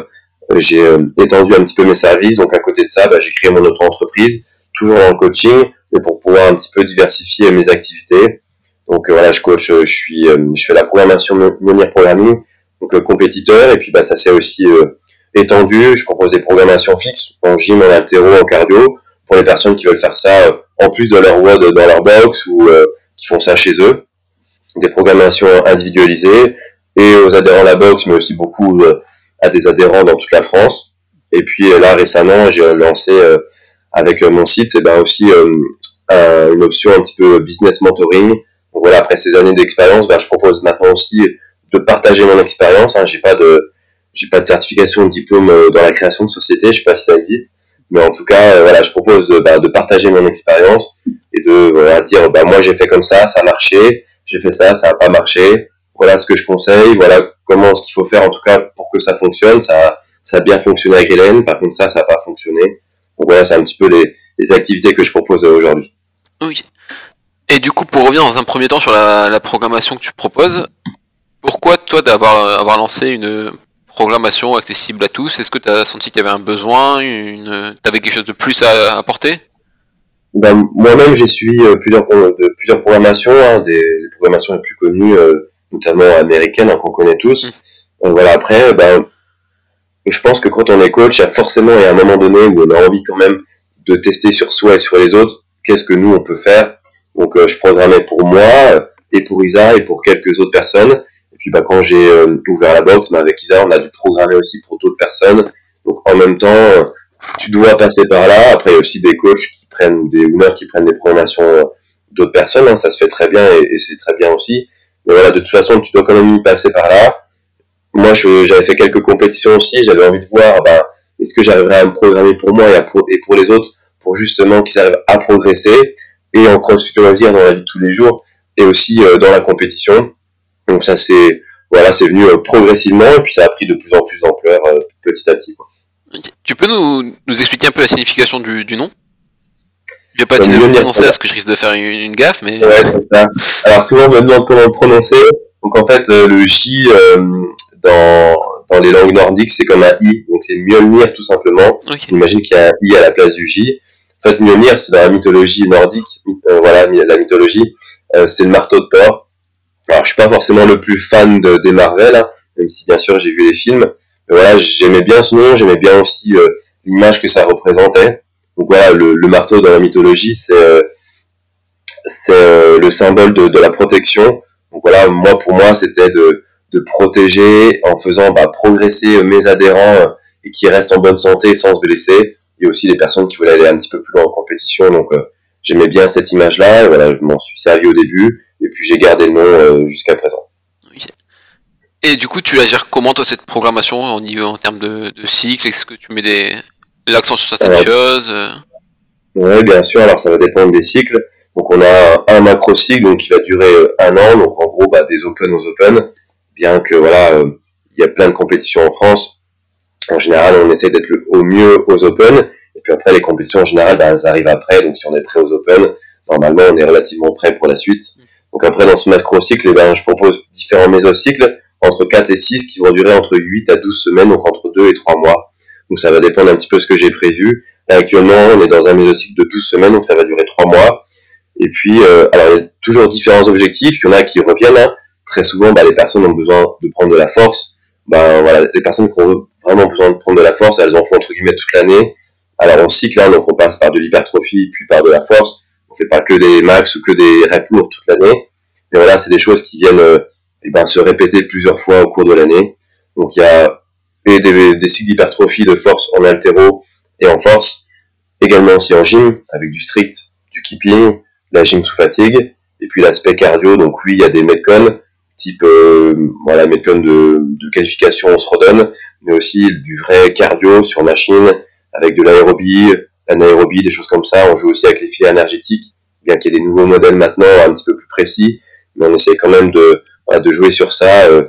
Speaker 3: j'ai euh, étendu un petit peu mes services. Donc à côté de ça, bah, j'ai créé mon auto-entreprise, toujours en coaching, mais pour pouvoir un petit peu diversifier mes activités. Donc voilà, je coach, je suis, je fais la programmation Monir Programming, donc compétiteur. Et puis bah ça c'est aussi étendu. Je propose des programmations fixes en gym, en altéro, en cardio pour les personnes qui veulent faire ça euh, en plus de leur WOD dans leur box ou euh, qui font ça chez eux. Des programmations individualisées et aux adhérents de la box, mais aussi beaucoup euh, à des adhérents dans toute la France. Et puis là récemment, j'ai lancé avec mon site et eh ben aussi une option un petit peu business mentoring. Donc voilà, après ces années d'expérience, ben, je propose maintenant aussi de partager mon expérience. Hein. J'ai pas de j'ai pas de certification ou de diplôme dans la création de société, je sais pas si ça existe. Mais en tout cas, euh, voilà, je propose de, bah, de partager mon expérience et de voilà, dire, bah, moi j'ai fait comme ça, ça a marché, j'ai fait ça, ça n'a pas marché. Voilà ce que je conseille, voilà comment ce qu'il faut faire en tout cas pour que ça fonctionne. Ça, ça a bien fonctionné avec Hélène, par contre ça, ça n'a pas fonctionné. Donc voilà, c'est un petit peu les, les activités que je propose aujourd'hui.
Speaker 2: Oui. Et du coup, pour revenir dans un premier temps sur la, la programmation que tu proposes, pourquoi toi d'avoir avoir lancé une programmation accessible à tous Est-ce que tu as senti qu'il y avait un besoin une... Tu avais quelque chose de plus à apporter?
Speaker 3: Ben, Moi-même, j'ai suivi euh, plusieurs, de, plusieurs programmations, hein, des les programmations les plus connues, euh, notamment américaines, hein, qu'on connaît tous. Mmh. Euh, voilà, après, ben, je pense que quand on est coach, il y a forcément et à un moment donné où on a envie quand même de tester sur soi et sur les autres, qu'est-ce que nous on peut faire? Donc je programmais pour moi et pour Isa et pour quelques autres personnes puis bah, quand j'ai euh, ouvert la box, bah, avec Isa, on a dû programmer aussi pour d'autres personnes. Donc en même temps, tu dois passer par là. Après, il y a aussi des coachs qui prennent des winners qui prennent des programmations euh, d'autres personnes. Hein. Ça se fait très bien et, c'est très bien aussi. Mais voilà, de toute façon, tu dois quand même y passer par là. Moi, j'avais fait quelques compétitions aussi. J'avais envie de voir, bah, est-ce que j'arriverais à me programmer pour moi et, pour, et pour les autres, pour justement qu'ils arrivent à progresser et en crossfit loisir dans la vie de tous les jours et aussi euh, dans la compétition. Donc ça c'est voilà, c'est venu euh, progressivement et puis ça a pris de plus en plus d'ampleur euh, petit à petit. Quoi.
Speaker 2: Tu peux nous, nous, expliquer un peu la signification du, du nom? Je vais pas essayer de le prononcer parce que je risque de faire une, gaffe, mais.
Speaker 3: Ouais, c'est ça. Alors souvent on me demande comment le prononcer. Donc en fait euh, le J dans, dans les langues nordiques c'est comme un I, donc c'est Mjolnir tout simplement. Okay. Imagine qu'il y a un I à la place du J. En fait Mjolnir c'est dans la mythologie nordique, voilà la mythologie, c'est le marteau de Thor. Alors, je suis pas forcément le plus fan de, des Marvel, hein, même si bien sûr j'ai vu les films. Voilà, j'aimais bien ce nom, j'aimais bien aussi euh, l'image que ça représentait. Donc voilà, le, marteau dans la mythologie, c'est euh, euh, le symbole de, la protection. Donc voilà, moi pour moi, c'était de, de protéger en faisant bah, progresser mes adhérents et qui restent en bonne santé sans se blesser. Il y a aussi des personnes qui voulaient aller un petit peu plus loin en compétition, donc j'aimais bien cette image-là. Voilà, je m'en suis servi au début et puis j'ai gardé le nom euh, jusqu'à présent.
Speaker 2: Et du coup, tu la gères comment toi cette programmation en termes de, de cycle? Est-ce que tu mets des l'accent sur certaines choses euh?
Speaker 3: Oui, bien sûr. Alors ça va dépendre des cycles. Donc on a un macro cycle donc qui va durer euh, un an. Donc en gros, bah, des open aux open. Bien que voilà, il y a plein de compétitions en France. En général, on essaie d'être au mieux aux open. Et puis après, les compétitions en général, bah, elles arrivent après. Donc si on est prêt aux open, normalement, on est relativement prêt pour la suite. Mm. Donc après, dans ce macro-cycle, eh ben, je propose différents mésocycles entre 4 et 6 qui vont durer entre 8 à 12 semaines, donc entre 2 et 3 mois. Donc ça va dépendre un petit peu de ce que j'ai prévu. Là, actuellement, on est dans un mésocycle de 12 semaines, donc ça va durer 3 mois. Et puis, euh, alors il y a toujours différents objectifs. Il y en a qui reviennent. Hein. Très souvent, bah, les personnes ont besoin de prendre de la force. Ben voilà, les personnes qui ont vraiment besoin de prendre de la force, elles en font entre guillemets toute l'année. Alors on cycle, hein, donc on passe par de l'hypertrophie puis par de la force pas que des max ou que des reps lourds toute l'année. Mais voilà, c'est des choses qui viennent euh, eh ben, se répéter plusieurs fois au cours de l'année. Donc il y a des, des cycles d'hypertrophie de force en altéro et en force, également aussi en gym, avec du strict, du keeping, la gym sous fatigue. Et puis l'aspect cardio, donc oui, il y a des metcon, type euh, voilà, metcon de, de qualification, on se redonne, mais aussi du vrai cardio sur machine, avec de l'aérobie, l'anaérobie, des choses comme ça. On joue aussi avec les filets énergétiques, bien qu'il y ait des nouveaux modèles maintenant un petit peu plus précis, mais on essaie quand même de, jouer sur ça, euh,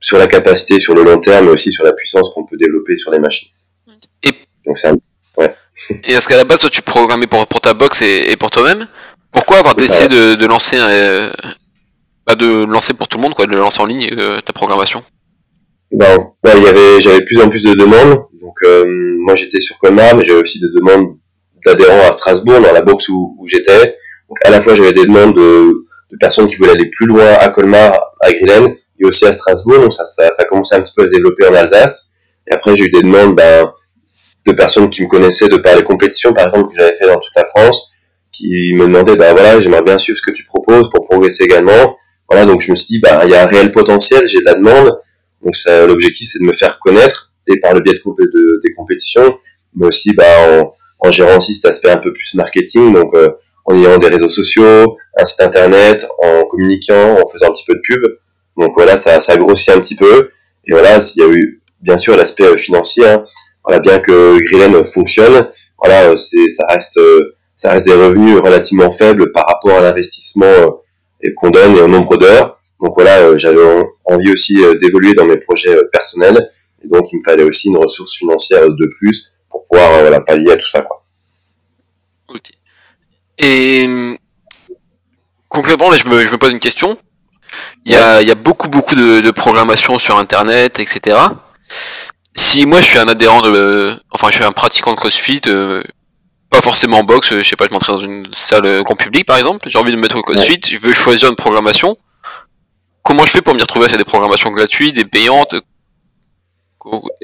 Speaker 3: sur la capacité, sur le long terme, mais aussi sur la puissance qu'on peut développer sur les machines.
Speaker 2: Et,
Speaker 3: Donc un-
Speaker 2: et est-ce qu'à la base, toi, tu programmais pour, pour ta box et, et pour toi-même? Pourquoi avoir décidé de, de lancer un, euh, bah, de lancer pour tout le monde, quoi, de lancer en ligne euh, ta programmation?
Speaker 3: Ben, y avait, j'avais de plus en plus de demandes. Donc, euh, moi, j'étais sur Colmar, mais j'avais aussi des demandes d'adhérents à Strasbourg, dans la box où, j'étais. Donc, à la fois, j'avais des demandes de, personnes qui voulaient aller plus loin à Colmar, à Grillen, et aussi à Strasbourg. Donc, ça, ça, ça commençait un petit peu à se développer en Alsace. Et après, j'ai eu des demandes, ben, de personnes qui me connaissaient de par les compétitions, par exemple, que j'avais fait dans toute la France, qui me demandaient, ben voilà, j'aimerais bien suivre ce que tu proposes pour progresser également. Voilà, donc je me suis dit, ben, il y a un réel potentiel, j'ai de la demande. Donc l'objectif, c'est de me faire connaître, par le biais de, de- des compétitions, mais aussi bah, en, gérant aussi cet aspect un peu plus marketing, donc euh, en ayant des réseaux sociaux, un site internet, en communiquant, en faisant un petit peu de pub. Donc voilà, ça, ça grossit un petit peu. Et voilà, il y a eu bien sûr l'aspect euh, financier. hein. Voilà, bien que Grillen fonctionne, voilà, euh, ça reste, ça reste des revenus relativement faibles par rapport à l'investissement qu'on donne et au nombre d'heures. Donc voilà, j'avais en- envie aussi d'évoluer dans mes projets personnels. Et donc il me fallait aussi une ressource financière de plus pour pouvoir euh, voilà, pallier à tout ça. Quoi.
Speaker 2: Ok. Et concrètement, là, je me, je me pose une question. Il y a, il y a beaucoup, beaucoup de, de programmation sur Internet, etc. Si moi, je suis un adhérent de, enfin, je suis un pratiquant de CrossFit, euh, pas forcément en boxe, je sais pas, je m'entraîne dans une salle euh, grand public, par exemple, j'ai envie de me mettre au CrossFit, je veux choisir une programmation. Comment je fais pour m'y retrouver? C'est des programmations gratuites, des payantes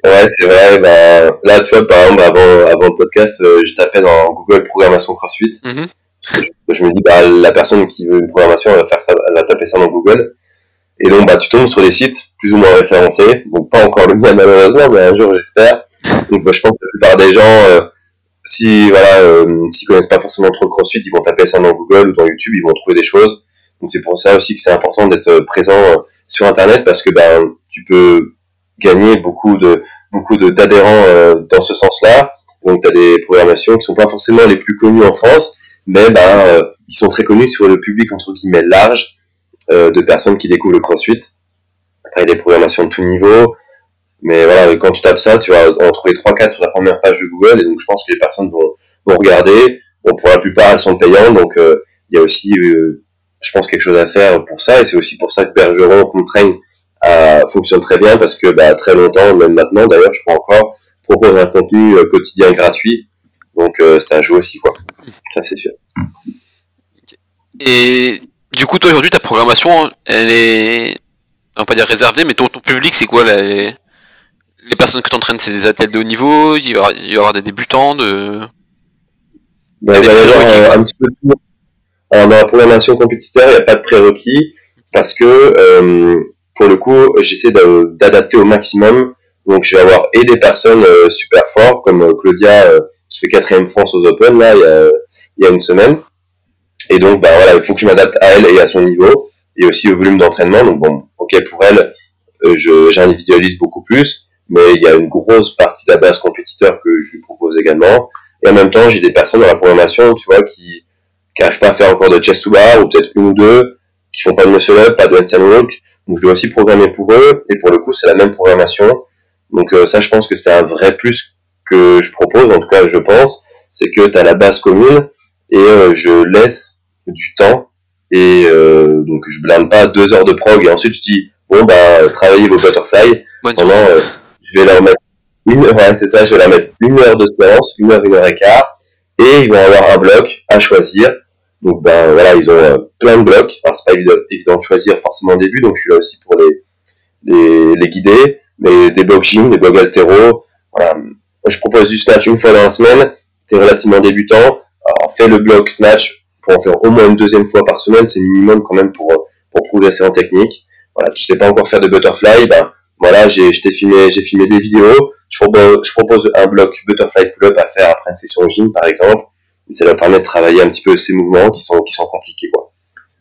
Speaker 3: Ouais, c'est vrai. Bah, là, tu vois, par exemple, avant, avant le podcast, euh, je tapais dans Google programmation CrossFit.
Speaker 2: Mhm.
Speaker 3: Je, je me dis, bah, la personne qui veut une programmation, elle va faire ça, elle va taper ça dans Google. Et donc, bah, tu tombes sur des sites plus ou moins référencés. Donc, pas encore le mien, malheureusement, mais un jour, j'espère. Donc, bah, je pense que la plupart des gens, euh, si, voilà, euh, s'ils connaissent pas forcément trop le CrossFit, ils vont taper ça dans Google ou dans YouTube, ils vont trouver des choses. Donc, c'est pour ça aussi que c'est important d'être euh, présent sur Internet parce que, bah, tu peux gagner beaucoup de, beaucoup de, d'adhérents euh, dans ce sens-là. Donc, tu as des programmations qui sont pas forcément les plus connues en France, mais ben, euh, ils sont très connus sur le public entre guillemets large euh, de personnes qui découvrent le CrossFit. Après, il y a des programmations de tout niveau, mais voilà, quand tu tapes ça, tu vas en trouver 3-4 sur la première page de Google, et donc je pense que les personnes vont, vont regarder. Bon, pour la plupart, elles sont payantes, donc il y a aussi, euh, je pense, quelque chose à faire pour ça, et c'est aussi pour ça que Bergeron, Contraigne, euh, fonctionne très bien, parce que bah, très longtemps, même maintenant, d'ailleurs, je crois encore, propose un contenu euh, quotidien gratuit, donc euh, ça joue aussi, quoi. Ça, c'est sûr.
Speaker 2: Et du coup, toi aujourd'hui, ta programmation, elle est, on va pas dire réservée, mais ton, ton public, c'est quoi là, les... les personnes que tu entraînes, c'est des athlètes de haut niveau, il y aura, il y aura des débutants, de...
Speaker 3: Ben,
Speaker 2: des
Speaker 3: un petit peu de. Alors, dans la programmation compétiteur, il n'y a pas de prérequis parce que, euh, pour le coup, j'essaie d'adapter au maximum. Donc, je vais avoir et des personnes euh, super fortes, comme euh, Claudia, euh, qui fait quatrième France aux Open, là, il y a, il y a une semaine. Et donc, bah, voilà, il faut que je m'adapte à elle et à son niveau, et aussi au volume d'entraînement. Donc, bon, ok, pour elle, euh, j'individualise beaucoup plus, mais il y a une grosse partie de la base compétiteur que je lui propose également. Et en même temps, j'ai des personnes dans la programmation, tu vois, qui qui n'arrivent pas à faire encore de chest to bar, ou peut-être une ou deux, qui font pas de muscle up, pas de handstand walk. Donc je dois aussi programmer pour eux, et pour le coup, c'est la même programmation. Donc euh, ça, je pense que c'est un vrai plus que je propose, en tout cas, je pense, c'est que tu as la base commune, et euh, je laisse du temps, et euh, donc je blinde pas deux heures de prog, et ensuite je dis, bon, bah, travaillez vos butterfly,
Speaker 2: Bonne
Speaker 3: pendant, euh, je vais leur mettre une, ouais, c'est ça, je vais leur mettre une heure de séance, une heure, une heure et quart, et ils vont avoir un bloc à choisir. Donc ben voilà, ils ont euh, plein de blocs. Alors c'est pas évident, de choisir forcément au début, donc je suis là aussi pour les les, les guider, mais des blocs gym, des blocs altéro. Voilà. Moi, je propose du snatch une fois dans la semaine. T'es relativement débutant, alors fais le bloc snatch pour en faire au moins une deuxième fois par semaine, c'est minimum quand même pour pour progresser en technique. Voilà, tu sais pas encore faire de butterfly, ben voilà, j'ai je t'ai filmé, j'ai filmé des vidéos. Je propose, je propose un bloc butterfly pull-up à faire après une session gym par exemple. Et ça leur permet de travailler un petit peu ces mouvements qui sont qui sont compliqués quoi.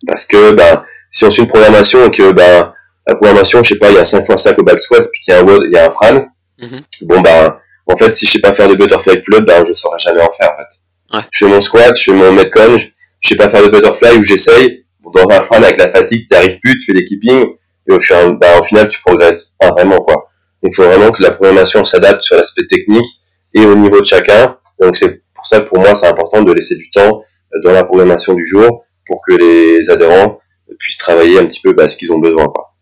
Speaker 3: Parce que ben, si on suit une programmation et que ben, la programmation, je sais pas, il y a 5 x 5 au back squat, puis qu'il y a un WOD, il y a un fran,
Speaker 2: Mhm.
Speaker 3: bon ben, en fait, si je sais pas faire de butterfly pull-up, ben, je saurais jamais en faire, en fait.
Speaker 2: Ouais.
Speaker 3: Je fais mon squat, je fais mon metcon, je, je sais pas faire de butterfly ou j'essaye. Bon, Dans un fran avec la fatigue, tu arrives plus, tu fais des keeping, et au, fur, ben, au final, tu progresses pas vraiment, quoi. Donc, il faut vraiment que la programmation s'adapte sur l'aspect technique et au niveau de chacun. Donc, c'est pour ça que pour moi, c'est important de laisser du temps euh, dans la programmation du jour pour que les adhérents puissent travailler un petit peu bah, ce qu'ils ont besoin, quoi.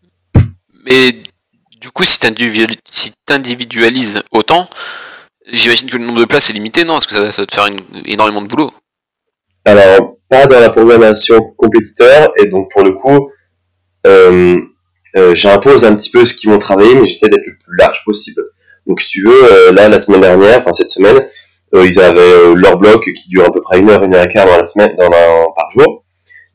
Speaker 2: Mais du coup, si tu individualises autant, j'imagine que le nombre de places est limité, non? Parce que ça, ça va te faire une- énormément de boulot.
Speaker 3: Alors, pas dans la programmation compétiteur, et donc pour le coup, euh, euh, j'impose un petit peu ce qu'ils vont travailler, mais j'essaie d'être le plus large possible. Donc, si tu veux, euh, là, la semaine dernière, enfin cette semaine, ils avaient euh, leur bloc qui dure à peu près une heure, une heure et quart dans la semaine, dans la, par jour.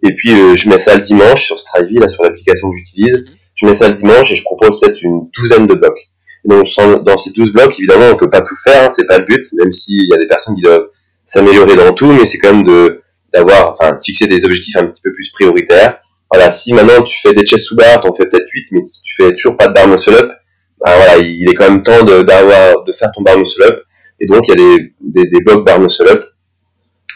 Speaker 3: Et puis, euh, je mets ça le dimanche sur Strivey, là, sur l'application que j'utilise. Je mets ça le dimanche et je propose peut-être une douzaine de blocs. Donc, dans ces 12 blocs, évidemment, on peut pas tout faire, hein, c'est pas le but, même s'il y a des personnes qui doivent s'améliorer dans tout, mais c'est quand même de, d'avoir, enfin, fixer des objectifs un petit peu plus prioritaires. Voilà, si maintenant tu fais des chest to bar, t'en fais peut-être 8, mais si tu fais toujours pas de bar muscle up, bah voilà, il est quand même temps de, d'avoir, de faire ton bar muscle up. Et donc, il y a des, des, des blocs bar muscle up,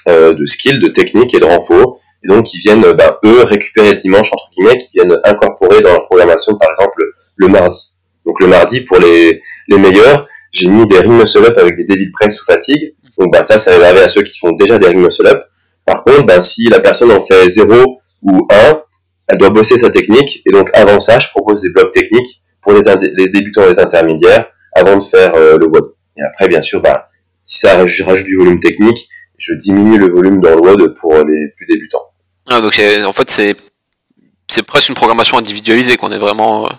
Speaker 3: euh, de skills, de techniques et de renfort. Et donc, ils viennent, ben, eux, récupérer le dimanche, entre guillemets, qui viennent incorporer dans la programmation, par exemple, le mardi. Donc, le mardi, pour les, les meilleurs, j'ai mis des ring muscle up avec des devil press sous fatigue. Donc, bah, ça, c'est réservé à ceux qui font déjà des ring muscle up. Par contre, ben, si la personne en fait 0 ou 1, elle doit bosser sa technique. Et donc, avant ça, je propose des blocs techniques pour les, les débutants et les intermédiaires avant de faire euh, le WOD. Et après, bien sûr, bah, si ça, je rajoute du volume technique, je diminue le volume dans le WOD pour les plus débutants.
Speaker 2: Ah, donc en fait, c'est c'est presque une programmation individualisée qu'on est vraiment. euh,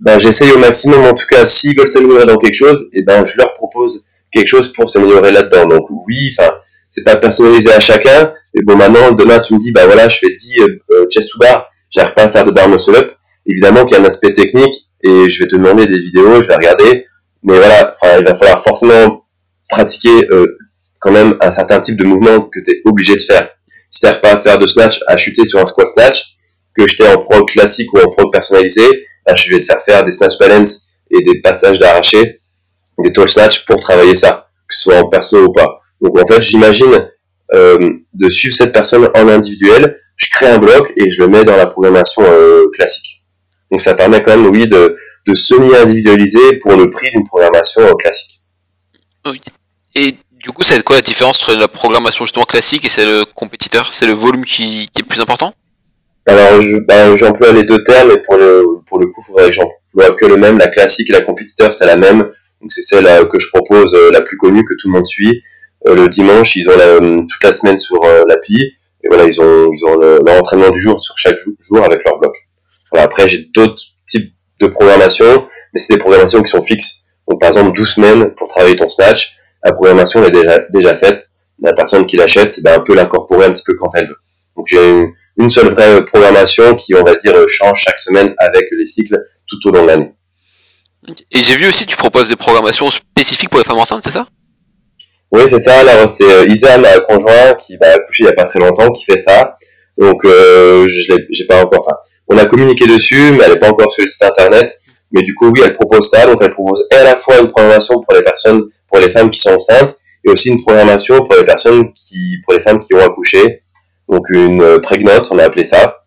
Speaker 3: Ben, j'essaye au maximum, en tout cas, s'ils veulent s'améliorer dans quelque chose, et ben, je leur propose quelque chose pour s'améliorer là-dedans. Donc, oui, enfin, c'est pas personnalisé à chacun, mais bon, maintenant, demain, tu me dis, bah voilà, je fais 10 euh, euh, chest to bar, j'arrive pas à faire de bar muscle up. Évidemment qu'il y a un aspect technique, et je vais te demander des vidéos, je vais regarder, mais voilà, il va falloir forcément pratiquer euh, quand même un certain type de mouvement que tu es obligé de faire. Si tu pas à faire de snatch, à chuter sur un squat snatch, que j'étais en prog classique ou en prog personnalisé, là, je vais te faire faire des snatch balance et des passages d'arraché, des tall snatch pour travailler ça, que ce soit en perso ou pas. Donc en fait, j'imagine euh, de suivre cette personne en individuel, je crée un bloc et je le mets dans la programmation euh, classique. Donc ça permet quand même, oui, de, de semi-individualiser pour le prix d'une programmation euh, classique.
Speaker 2: Oui. Et du coup, c'est quoi la différence entre la programmation justement classique et celle le compétiteur? C'est le volume qui, qui est plus important?
Speaker 3: Alors, je, ben, j'emploie les deux termes, et pour le, pour le coup, il faudrait que j'emploie que le même. La classique et la compétiteur, c'est la même. Donc, c'est celle euh, que je propose, euh, la plus connue, que tout le monde suit. Euh, le dimanche, ils ont la, toute la semaine sur euh, l'appli. Et voilà, ils ont, ils ont le- leur entraînement du jour sur chaque jou- jour avec leur bloc. Voilà, après, j'ai d'autres types de programmation, mais c'est des programmations qui sont fixes. Donc, par exemple, 12 semaines pour travailler ton snatch. La programmation elle est déjà, déjà faite. La personne qui l'achète, ben, peut l'incorporer un petit peu quand elle veut. Donc, j'ai une, seule vraie programmation qui, on va dire, change chaque semaine avec les cycles tout au long de l'année.
Speaker 2: Et j'ai vu aussi, tu proposes des programmations spécifiques pour les femmes enceintes, c'est ça?
Speaker 3: Oui, c'est ça. Alors, c'est euh, Isa, ma conjoint, qui va accoucher il y a pas très longtemps, qui fait ça. Donc, euh, je l'ai, j'ai pas encore. Enfin, on a communiqué dessus, mais elle n'est pas encore sur le site internet. Mais du coup, oui, elle propose ça. Donc, elle propose à la fois une programmation pour les personnes, pour les femmes qui sont enceintes, et aussi une programmation pour les personnes qui, pour les femmes qui ont accouché. Donc, une euh, prégnante, on a appelé ça.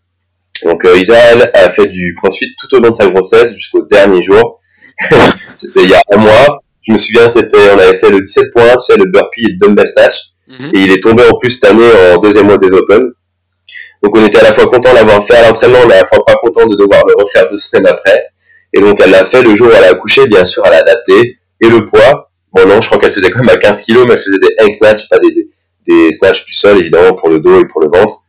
Speaker 3: Donc, euh, Isa, elle, a fait du crossfit tout au long de sa grossesse jusqu'au dernier jour. C'était il y a un mois. Je me souviens, c'était, on avait fait le 17 points, tu sais, le burpee et le dumbbell snatch. Et il est tombé en plus cette année en deuxième mois des Open. Donc on était à la fois content d'avoir fait à l'entraînement, mais à la fois pas content de devoir le refaire deux semaines après. Et donc elle l'a fait le jour où elle a accouché, bien sûr, elle a adapté. Et le poids, bon non, je crois qu'elle faisait quand même à 15 kilos, mais elle faisait des hang snatch, pas des, des, des snatchs du sol, évidemment, pour le dos et pour le ventre.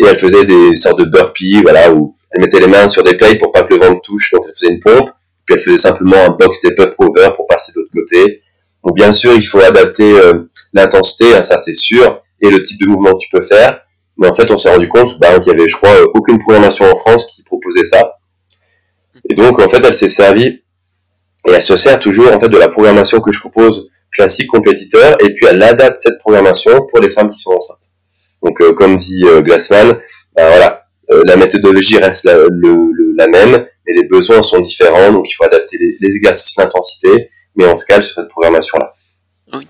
Speaker 3: Et elle faisait des sortes de burpees, voilà, où elle mettait les mains sur des plates pour pas que le ventre touche, donc elle faisait une pompe. Puis elle faisait simplement un box step up over pour passer de l'autre côté. Donc bien sûr, il faut adapter euh, l'intensité, hein, ça c'est sûr, et le type de mouvement que tu peux faire. Mais en fait, on s'est rendu compte bah, qu'il y avait, je crois, euh, aucune programmation en France qui proposait ça. Et donc, en fait, elle s'est servie, et elle se sert toujours en fait de la programmation que je propose classique compétiteur, et puis elle adapte cette programmation pour les femmes qui sont enceintes. Donc, euh, comme dit euh, Glassman, bah, voilà, euh, la méthodologie reste la, le, la même, mais les besoins sont différents, donc il faut adapter les, les exercices d'intensité, mais on se cale sur cette programmation-là.
Speaker 2: Oui.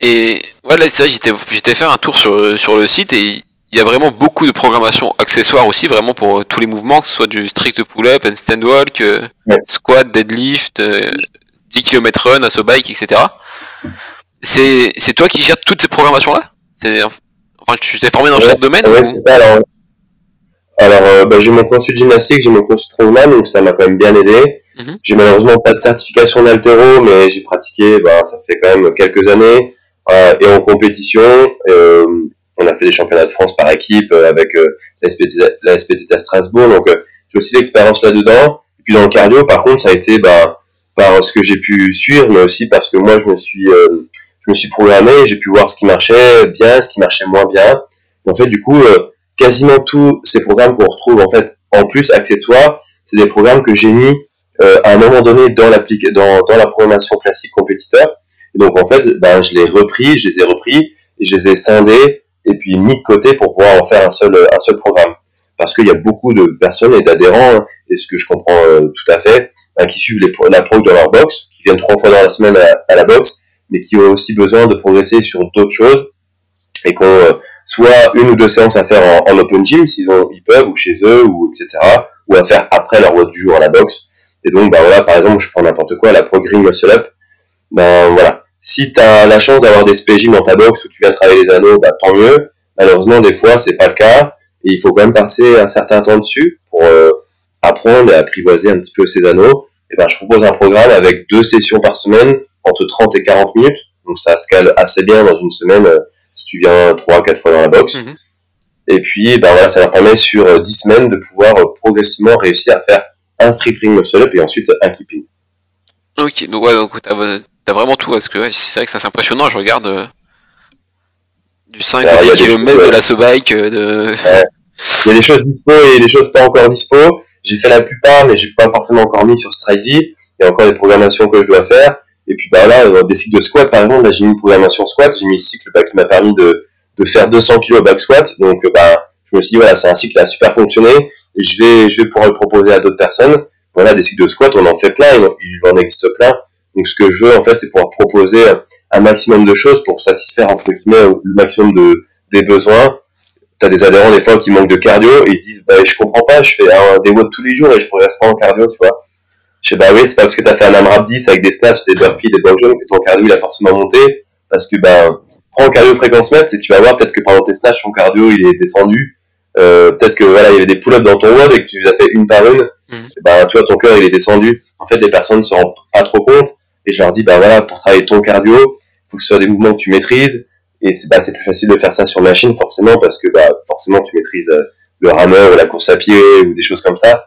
Speaker 2: Et voilà, c'est j'étais, j'étais faire un tour sur, sur le site et il y a vraiment beaucoup de programmation accessoire aussi, vraiment pour tous les mouvements, que ce soit du strict pull-up, stand walk,
Speaker 3: Ouais.
Speaker 2: squat, deadlift, euh, 10 km run, assaut bike, etc. C'est, c'est toi qui gères toutes ces programmations-là? C'est, Enfin, tu t'es formé dans
Speaker 3: Ouais.
Speaker 2: chaque domaine
Speaker 3: Ouais,
Speaker 2: ou-
Speaker 3: c'est ça. Alors, alors euh, bah, j'ai mon consul gymnastique, j'ai mon consul strongman, donc ça m'a quand même bien aidé.
Speaker 2: Mhm.
Speaker 3: J'ai malheureusement pas de certification d'altéro, mais j'ai pratiqué, bah, ça fait quand même quelques années. Euh, et en compétition, euh, on a fait des championnats de France par équipe euh, avec euh, la, SPT, la SPTT à Strasbourg, donc euh, j'ai aussi l'expérience là-dedans. Et puis dans le cardio, par contre, ça a été bah, par ce que j'ai pu suivre, mais aussi parce que moi, je me suis, je me suis programmé, j'ai pu voir ce qui marchait bien, ce qui marchait moins bien. En fait, du coup, quasiment tous ces programmes qu'on retrouve en fait en plus accessoires, c'est des programmes que j'ai mis euh, à un moment donné dans, dans, dans la programmation classique compétiteur. Et donc en fait, ben, je les repris, je les ai repris et je les ai scindés et puis mis de côté pour pouvoir en faire un seul, un seul programme. Parce qu'il y a beaucoup de personnes et d'adhérents, hein, et ce que je comprends euh, tout à fait, ben, qui suivent les, la prog dans leur box, qui viennent trois fois dans la semaine à, la box, mais qui ont aussi besoin de progresser sur d'autres choses et qui ont euh, soit une ou deux séances à faire en, en open gym s'ils ont ils peuvent ou chez eux ou etc ou à faire après leur WOD du jour à la boxe et donc bah voilà par exemple je prends n'importe quoi la Pro Green Muscle Up. Ben voilà si tu as la chance d'avoir des SPJ dans ta box où tu viens travailler les anneaux bah tant mieux. Malheureusement des fois c'est pas le cas. Et il faut quand même passer un certain temps dessus pour euh, apprendre et apprivoiser un petit peu ces anneaux. Et ben je propose un programme avec deux sessions par semaine entre 30 et 40 minutes. Donc ça se cale assez bien dans une semaine euh, si tu viens 3 4 fois dans la box.
Speaker 2: Mhm.
Speaker 3: et puis ben voilà ça leur permet sur euh, 10 semaines de pouvoir euh, progressivement réussir à faire un street ring muscle up et ensuite un keeping.
Speaker 2: Ok, donc ouais, donc t'as, vraiment tout, parce que c'est vrai que ça c'est impressionnant, je regarde euh, du 5
Speaker 3: Alors,
Speaker 2: au
Speaker 3: il y a
Speaker 2: 10
Speaker 3: des-
Speaker 2: km de la bike, euh, de...
Speaker 3: Il y a des choses dispo et des choses pas encore dispo. J'ai fait la plupart, mais j'ai pas forcément encore mis sur Strivey. Il y a encore des programmations que je dois faire. Et puis bah là, des cycles de squat, par exemple, là j'ai mis une programmation squat. J'ai mis le cycle bah, qui m'a permis de, de faire 200 kg back squat. Donc bah, je me suis dit, voilà, c'est un cycle qui a super fonctionné. Et je vais, je vais pouvoir le proposer à d'autres personnes. Voilà, des cycles de squat, on en fait plein, il il en existe plein. Donc ce que je veux, en fait, c'est pouvoir proposer un maximum de choses pour satisfaire, entre guillemets, le maximum de, des besoins. T'as des adhérents des fois qui manquent de cardio et ils se disent bah je comprends pas je fais un, des watts tous les jours et je progresse pas en cardio tu vois. Je sais bah oui c'est pas parce que t'as fait un AMRAP 10 avec des snatchs des burpees des jumps que ton cardio il a forcément monté. Parce que bah prends cardio fréquence mètre et tu vas voir peut-être que pendant tes snatchs ton cardio il est descendu. Euh, peut-être que voilà il y avait des pull-ups dans ton WOD et que tu les as fait une par une.
Speaker 2: Mhm.
Speaker 3: et bah tu vois ton cœur il est descendu. En fait les personnes ne se rendent pas trop compte et je leur dis bah voilà pour travailler ton cardio faut que ce soit des mouvements que tu maîtrises et c'est bah, plus facile de faire ça sur machine forcément parce que bah, forcément tu maîtrises euh, le rameur la course à pied ou des choses comme ça.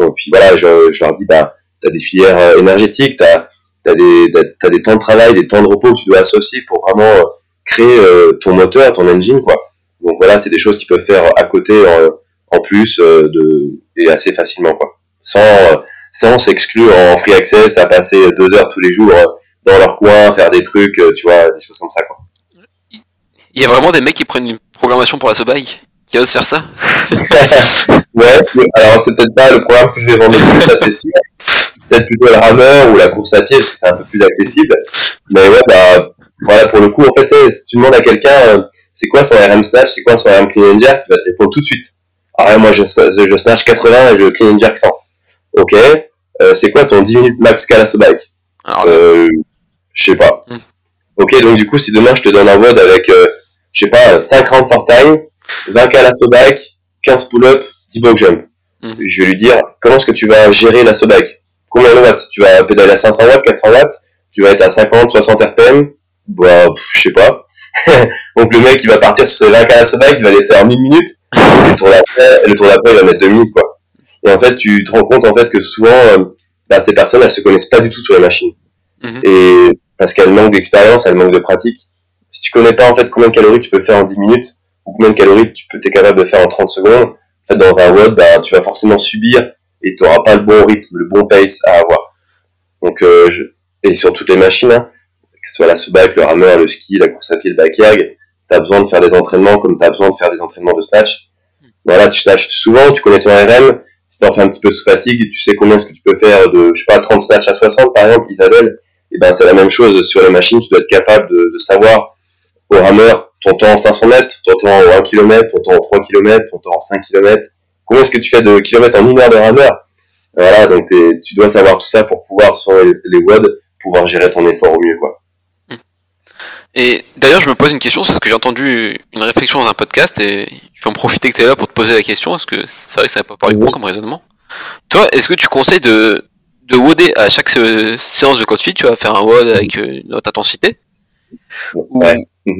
Speaker 3: Et puis voilà, je, je leur dis bah t'as des filières euh, énergétiques, t'as as des t'as, t'as des temps de travail, des temps de repos que tu dois associer pour vraiment euh, créer ton moteur, ton engine quoi. Donc voilà, c'est des choses qu'ils peuvent faire à côté en, en plus de et assez facilement quoi. Sans sans s'exclure en free access à passer deux heures tous les jours euh, dans leur coin, faire des trucs, euh, tu vois, des choses comme ça quoi.
Speaker 2: Il y a vraiment des mecs qui prennent une programmation pour la bike qui osent faire ça
Speaker 3: Ouais, alors c'est peut-être pas le programme que je vais vendre le plus, ça c'est sûr. Peut-être plutôt le rameur ou la course à pied, parce que c'est un peu plus accessible. Mais ouais, bah, voilà, pour le coup, en fait, si tu demandes à quelqu'un, euh, c'est quoi son RM snatch, c'est quoi son RM clean and jerk, il va te répondre tout de suite. Ah ouais, moi je, je, je snatch 80 et je clean and jerk 100. Ok, euh, c'est quoi ton 10 minutes max calasso bike
Speaker 2: Alors là,
Speaker 3: euh, Je sais pas.
Speaker 2: Hmm.
Speaker 3: Ok, donc du coup, si demain je te donne un WOD avec, euh, je sais pas, 5 rounds for time, 20 calasso bike, 15 pull-up, 10 box jump.
Speaker 2: Hmm.
Speaker 3: Je vais lui dire, comment est-ce que tu vas gérer la bike? Combien de watts? Tu vas pédaler à 500 watts, 400 watts? Tu vas être à 50, 60 RPM Bah, pff, je sais pas. donc le mec, il va partir sur ses 20 calasso bike, il va les faire en 1000 minutes. Et le tour d'après, le tour d'après, il va mettre 2 minutes, quoi. Et en fait, tu te rends compte, en fait, que souvent, euh, bah, ces personnes, elles se connaissent pas du tout sur les machines.
Speaker 2: Mhm.
Speaker 3: Et parce qu'elles manquent d'expérience, elles manquent de pratique. Si tu connais pas, en fait, combien de calories tu peux faire en 10 minutes, ou combien de calories tu peux, t'es capable de faire en 30 secondes, en fait, dans un WOD, bah, tu vas forcément subir et tu n'auras pas le bon rythme, le bon pace à avoir. Donc, euh, je... et sur toutes les machines, hein, que ce soit la subac, le rameur, le ski, la course à pied, le backyard, tu as besoin de faire des entraînements comme tu as besoin de faire des entraînements de snatch. voilà, tu snatches souvent, tu connais ton RM, si t'en fais un petit peu sous fatigue, tu sais combien est-ce que tu peux faire de, je sais pas, 30 snatch à 60 par exemple, Isabelle, et ben c'est la même chose. Sur les machines, tu dois être capable de, savoir au rameur ton temps en 500 mètres, ton temps en 1 km, ton temps en 3 km, ton temps en 5 km, combien est-ce que tu fais de kilomètres en une heure de rameur? Voilà, donc tu dois savoir tout ça pour pouvoir, sur les, les pouvoir gérer ton effort au mieux, quoi.
Speaker 2: Et d'ailleurs, je me pose une question, c'est ce que j'ai entendu une réflexion dans un podcast et je vais en profiter que tu es là pour te poser la question, parce que c'est vrai que ça n'a pas paru bon comme raisonnement. Toi, est-ce que tu conseilles de, de WODer à chaque séance de CrossFit, tu vas faire un WOD avec une haute intensité? Ou,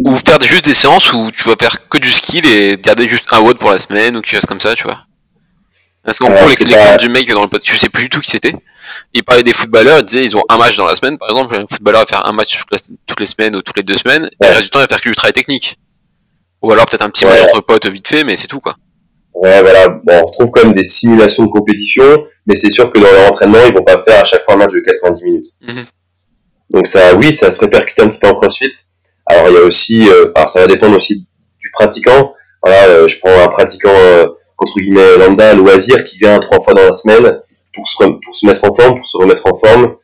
Speaker 2: ou, faire juste des séances où tu vas faire que du skill et garder juste un WOD pour la semaine ou quelque chose comme ça, tu vois? Parce qu'en gros, l'exemple du mec dans le podcast, tu sais plus du tout qui c'était il parlait des footballeurs, il disait ils ont un match dans la semaine, par exemple, un footballeur va faire un match toutes les semaines ou toutes les deux semaines, et le reste du temps il va faire que du travail technique. Ou alors peut-être un petit match entre potes vite fait, mais c'est tout quoi.
Speaker 3: Ouais, voilà. Bon, on retrouve quand même des simulations de compétition, mais c'est sûr que dans leur entraînement, ils vont pas faire à chaque fois un match de 90 minutes. Mhm. Donc ça, oui, ça se répercute un petit peu en CrossFit. Alors il y a aussi, euh, alors ça va dépendre aussi du pratiquant. Voilà, euh, je prends un pratiquant euh, entre guillemets lambda, loisir, qui vient trois fois dans la semaine pour se, pour se mettre en forme, pour se remettre en forme,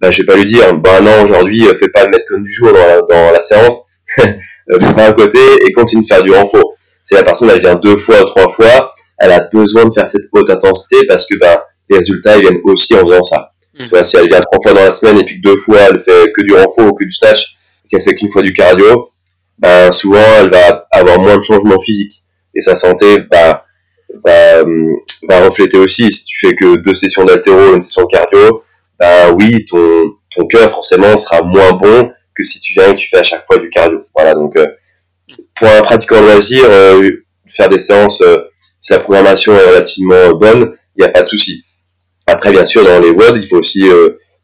Speaker 3: bah, je vais pas lui dire, bah non, aujourd'hui, euh, fais pas le mettre comme du jour dans la, dans la séance, euh, un côté et continue de faire du renfort. Si la personne, elle vient deux fois, trois fois, elle a besoin de faire cette haute intensité parce que, bah, les résultats, ils viennent aussi en faisant ça. Mmh. si elle vient trois fois dans la semaine et puis que deux fois, elle fait que du renfort ou que du snatch, et qu'elle fait qu'une fois du cardio, bah, souvent, elle va avoir moins de changements physiques. Et sa santé, bah, va, va refléter aussi. Si tu fais que deux sessions d'altéro, une session cardio, bah oui, ton, ton cœur forcément sera moins bon que si tu viens et que tu fais à chaque fois du cardio. Voilà, donc euh, pour un pratiquant de loisir, euh, faire des séances, euh, si la programmation est relativement bonne, il n'y a pas de souci. Après, bien sûr, dans les WOD, il faut aussi,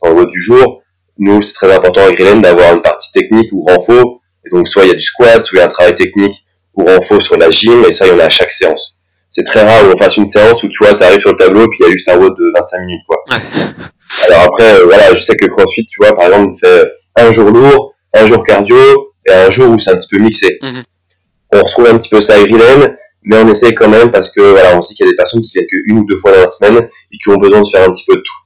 Speaker 3: dans le WOD du jour, nous, c'est très important à Grillen d'avoir une partie technique ou renfort. Et donc, soit il y a du squat, soit il y a un travail technique ou renfort sur la gym, et ça, il y en a à chaque séance c'est très rare où on fasse une séance où tu vois, tu arrives sur le tableau puis il y a juste un WOD de 25 minutes, quoi. Alors après, euh, voilà, je sais que CrossFit, tu vois, par exemple, fait un jour lourd, un jour cardio et un jour où c'est un petit peu mixé. Mhm. On retrouve un petit peu ça à Grillen, mais on essaie quand même parce que voilà, on sait qu'il y a des personnes qui viennent qu'une ou deux fois dans la semaine et qui ont besoin de faire un petit peu de tout.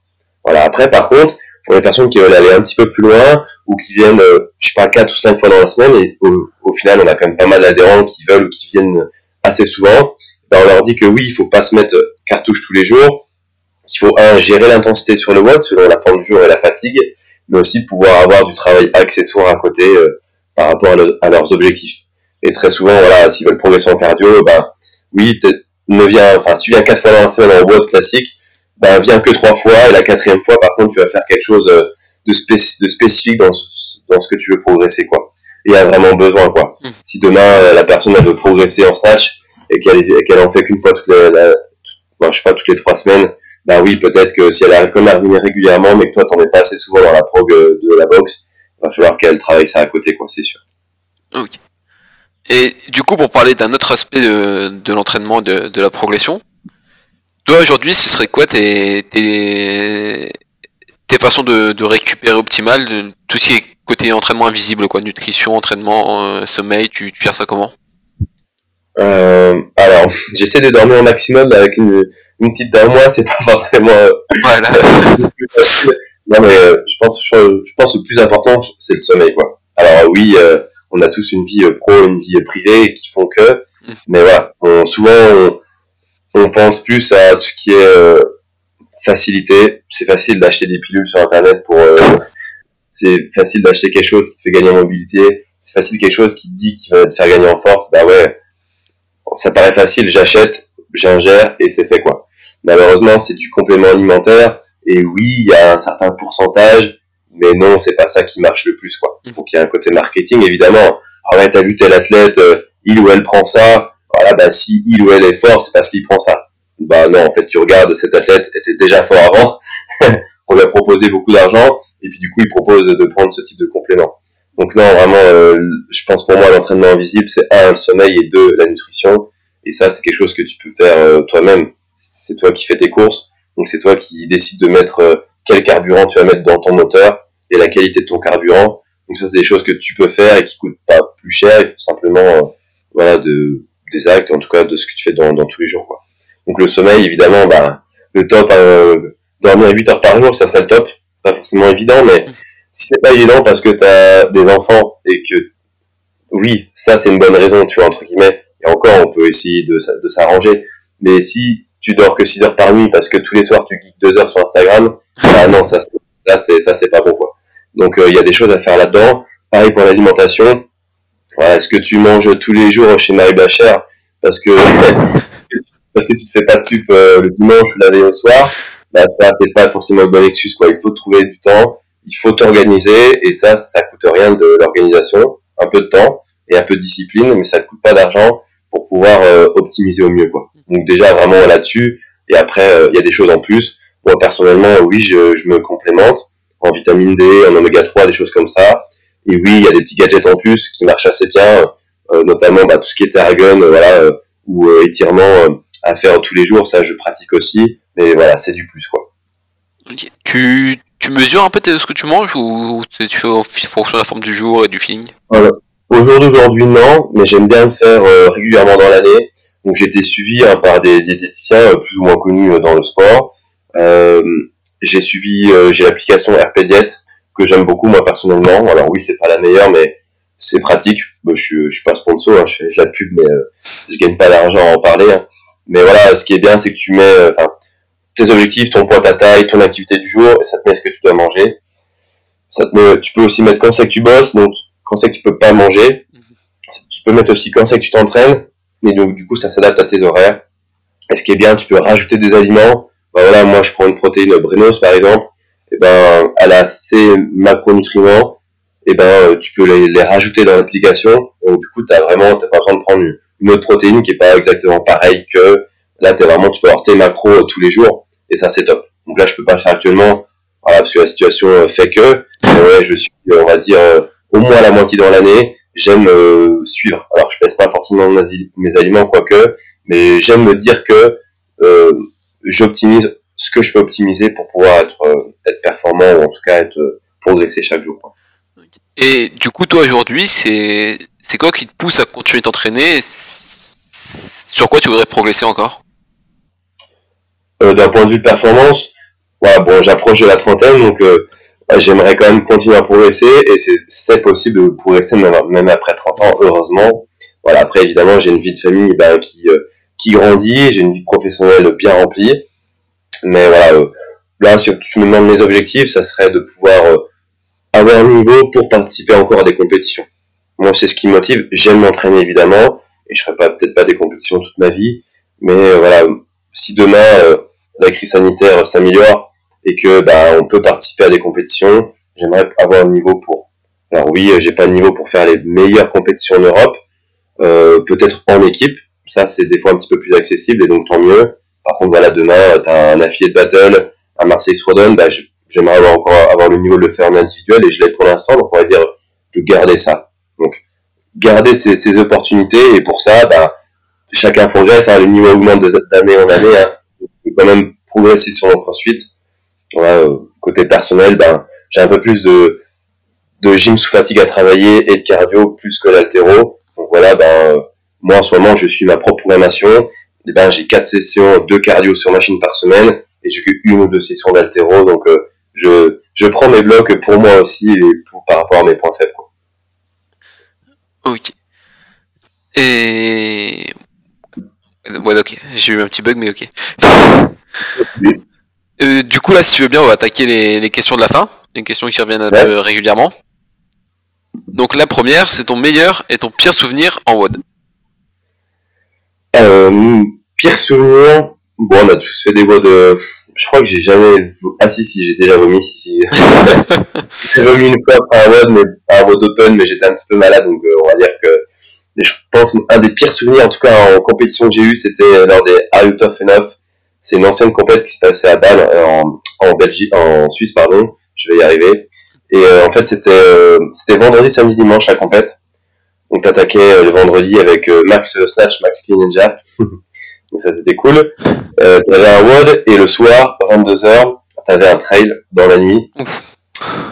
Speaker 3: Voilà. Après, par contre, pour les personnes qui veulent aller un petit peu plus loin ou qui viennent, euh, je sais pas, quatre ou cinq fois dans la semaine, et au, au, final, on a quand même pas mal d'adhérents qui veulent ou qui viennent assez souvent, ben, on leur dit que oui, il faut pas se mettre cartouche tous les jours. Il faut un gérer l'intensité sur le WOD selon la forme du jour et la fatigue, mais aussi pouvoir avoir du travail accessoire à côté euh, par rapport à, leurs objectifs. Et très souvent, voilà, s'ils veulent progresser en cardio, ben oui, ne viens, enfin, si tu viens quatre fois dans la semaine en WOD classique, ben viens que trois fois et la quatrième fois, par contre, tu vas faire quelque chose euh, de, de spécifique dans ce, dans ce que tu veux progresser, quoi. Et il y a vraiment besoin, quoi. Mmh. Si demain euh, la personne elle veut progresser en snatch, et qu'elle en fait qu'une fois toutes les, je sais pas, toutes les trois semaines, bah oui, peut-être que si elle arrive comme à revenir régulièrement, mais que toi t'en es pas assez souvent dans la prog euh, de la boxe, va falloir qu'elle travaille ça à côté, quoi, c'est sûr.
Speaker 2: Ok. Et du coup, pour parler d'un autre aspect de, l'entraînement de, de la progression, toi aujourd'hui, ce serait quoi tes, façons de, récupérer optimal, de, tout ce qui est côté entraînement invisible, quoi, nutrition, entraînement, euh, sommeil, tu, tu gères ça comment?
Speaker 3: Euh, alors, j'essaie de dormir au maximum avec une, une petite moi c'est pas forcément. Euh, voilà. non mais euh, je pense, je, pense le plus important, c'est le sommeil, quoi. Alors oui, euh, on a tous une vie pro, une vie privée qui font que, mm. mais voilà, souvent on, on, pense plus à tout ce qui est facilité. C'est facile d'acheter des pilules sur internet pour. c'est facile d'acheter quelque chose qui te fait gagner en mobilité. C'est facile quelque chose qui te dit qu'il va te faire gagner en force. Bah ouais ça paraît facile, j'achète, j'ingère et c'est fait quoi. Malheureusement, c'est du complément alimentaire et oui, il y a un certain pourcentage, mais non, c'est pas ça qui marche le plus quoi. Donc il y a un côté marketing évidemment. Ah ouais, t'as vu tel athlète, euh, il ou elle prend ça, voilà, bah si il ou elle est fort, c'est parce qu'il prend ça. Bah non, en fait, tu regardes, cet athlète était déjà fort avant, on lui a proposé beaucoup d'argent, et puis du coup, il propose de prendre ce type de complément. Donc non, vraiment, euh, je pense pour moi l'entraînement invisible, c'est un le sommeil et deux la nutrition. Et ça, c'est quelque chose que tu peux faire euh, toi-même. C'est toi qui fais tes courses, donc c'est toi qui décides de mettre euh, quel carburant tu vas mettre dans ton moteur et la qualité de ton carburant. Donc ça, c'est des choses que tu peux faire et qui coûtent pas plus cher. Il faut simplement, voilà, de des actes, en tout cas de ce que tu fais dans, dans tous les jours. Quoi. Donc le sommeil, évidemment, bah, le top, euh, dormir 8 heures par jour, ça serait le top. Pas forcément évident, mais c'est pas évident parce que tu as des enfants et que, oui, ça c'est une bonne raison, tu vois, entre guillemets, et encore on peut essayer de, de s'arranger, mais si tu dors que 6 heures par nuit parce que tous les soirs tu geeks 2 heures sur Instagram, bah non, ça, ça c'est ça c'est pas bon quoi. Donc euh, il y a des choses à faire là-dedans. Pareil pour l'alimentation. Voilà, est-ce que tu manges tous les jours chez Marie Bachère parce que parce que tu te fais pas de pub euh, le dimanche ou la veille au soir? Bah ça c'est pas forcément une bonne excuse quoi. Il faut trouver du temps, il faut t'organiser et ça ça coûte rien de l'organisation, un peu de temps et un peu de discipline, mais ça ne coûte pas d'argent pour pouvoir euh, optimiser au mieux quoi. Donc déjà vraiment là-dessus et après il y a des choses en plus. Moi personnellement oui je, me complémente en vitamine D, en oméga 3, des choses comme ça. Et oui, il y a des petits gadgets en plus qui marchent assez bien, euh, notamment bah, tout ce qui est Tarragon, euh, voilà, euh, ou étirement à faire tous les jours, ça je pratique aussi. Mais voilà, c'est du plus quoi.
Speaker 2: Tu, tu mesures un peu ce que tu manges ou tu fais en fonction de la forme du jour et du feeling?
Speaker 3: Au jour d'aujourd'hui, non, mais j'aime bien le faire régulièrement dans l'année. Donc j'ai été suivi hein, par des diététiciens plus ou moins connus dans le sport. Euh, j'ai suivi, euh, j'ai l'application RPDiet que j'aime beaucoup moi personnellement. Alors oui, c'est pas la meilleure, mais c'est pratique. je, suis, je suis pas sponsor, hein, je fais la pub, mais euh, je gagne pas d'argent à en parler. Hein. Mais voilà, ce qui est bien, c'est que tu mets euh, tes objectifs, ton poids, ta taille, ton activité du jour, et ça te met ce que tu dois manger. Ça te met, tu peux aussi mettre quand c'est que tu bosses, donc quand c'est que tu peux pas manger. Tu peux mettre aussi quand c'est que tu t'entraînes, mais donc du coup ça s'adapte à tes horaires. Et ce qui est bien, tu peux rajouter des aliments bah voilà, moi je prends une protéine Brenos par exemple, et ben elle a ces macronutriments, et ben euh, tu peux les, rajouter dans l'application, donc du coup tu as vraiment t'as pas besoin de prendre une, autre protéine qui est pas exactement pareille que là t'es vraiment tu peux avoir tes macros euh, tous les jours et ça c'est top. Donc là je peux pas le faire actuellement voilà, parce que la situation euh, fait que ouais, je suis on va dire au moins la moitié dans l'année, j'aime suivre. Alors je pèse pas forcément mes, aliments quoique, mais j'aime me dire que euh, j'optimise ce que je peux optimiser pour pouvoir être, euh, être performant ou en tout cas être euh, progresser chaque jour.
Speaker 2: Et du coup, toi aujourd'hui, c'est c'est quoi qui te pousse à continuer t'entraîner? Sur quoi tu voudrais progresser encore?
Speaker 3: euh, D'un point de vue de performance, ouais, bon, j'approche de la trentaine, donc euh, j'aimerais quand même continuer à progresser et c'est possible de progresser même, même, après 30 ans, heureusement. Voilà, après évidemment, j'ai une vie de famille ben, qui qui grandit, j'ai une vie professionnelle bien remplie. Mais voilà, euh, là, si tu me demandes mes objectifs, ça serait de pouvoir euh, avoir un niveau pour participer encore à des compétitions. Moi, c'est ce qui me motive. J'aime m'entraîner évidemment, et je ferai pas peut-être pas des compétitions toute ma vie, mais euh, voilà, si demain la crise sanitaire s'améliore et que bah, on peut participer à des compétitions, j'aimerais avoir un niveau pour. Alors oui, j'ai pas le niveau pour faire les meilleures compétitions en Europe, peut-être en équipe, ça c'est des fois un petit peu plus accessible et donc tant mieux. Par contre voilà demain tu as un affilié de battle à Marseille Swordon, bah, j'aimerais avoir encore avoir le niveau de le faire en individuel et je l'ai pour l'instant donc on va dire de garder ça. Donc garder ces, ces opportunités et pour ça bah, chacun progresse, hein, le niveau augmente d'année en année, hein. On quand même progresser sur notre suite. Voilà, côté personnel, ben j'ai un peu plus de de gym sous fatigue à travailler et de cardio plus que l'altéro. Donc voilà, ben moi, en ce moment, je suis ma propre programmation. Et eh ben, j'ai quatre sessions de cardio sur machine par semaine et j'ai qu'une ou deux sessions d'altéro. Donc, euh, je, je prends mes blocs pour moi aussi et pour, par rapport à mes points faibles. Quoi.
Speaker 2: Ok. Et... Ouais, ok. J'ai eu un petit bug, mais ok. Euh, du coup, là, si tu veux bien, on va attaquer les, les questions de la fin. Les questions qui reviennent un peu régulièrement. Donc, la première, c'est ton meilleur et ton pire souvenir en WOD.
Speaker 3: Euh, pire souvenir, bon, on a tous fait des voix de. Je crois que j'ai jamais. Ah si si, j'ai déjà vomi. Si si. j'ai vomi une fois par un WOD, mais par un WOD open, mais j'étais un petit peu malade, donc euh, on va dire que. Mais je pense un des pires souvenirs, en tout cas en compétition que j'ai eu, c'était lors des Out of Enough. C'est une ancienne compétition qui se passait à Bâle, en, en Belgique, en Suisse, pardon. Je vais y arriver. Et euh, en fait, c'était c'était vendredi, samedi, dimanche la compète. Donc t'attaquais euh, le vendredi avec euh, Max Snatch, Max Clean and Jack. Donc ça c'était cool. Euh, t'avais un WOD et le soir, 22h, t'avais un trail dans la nuit.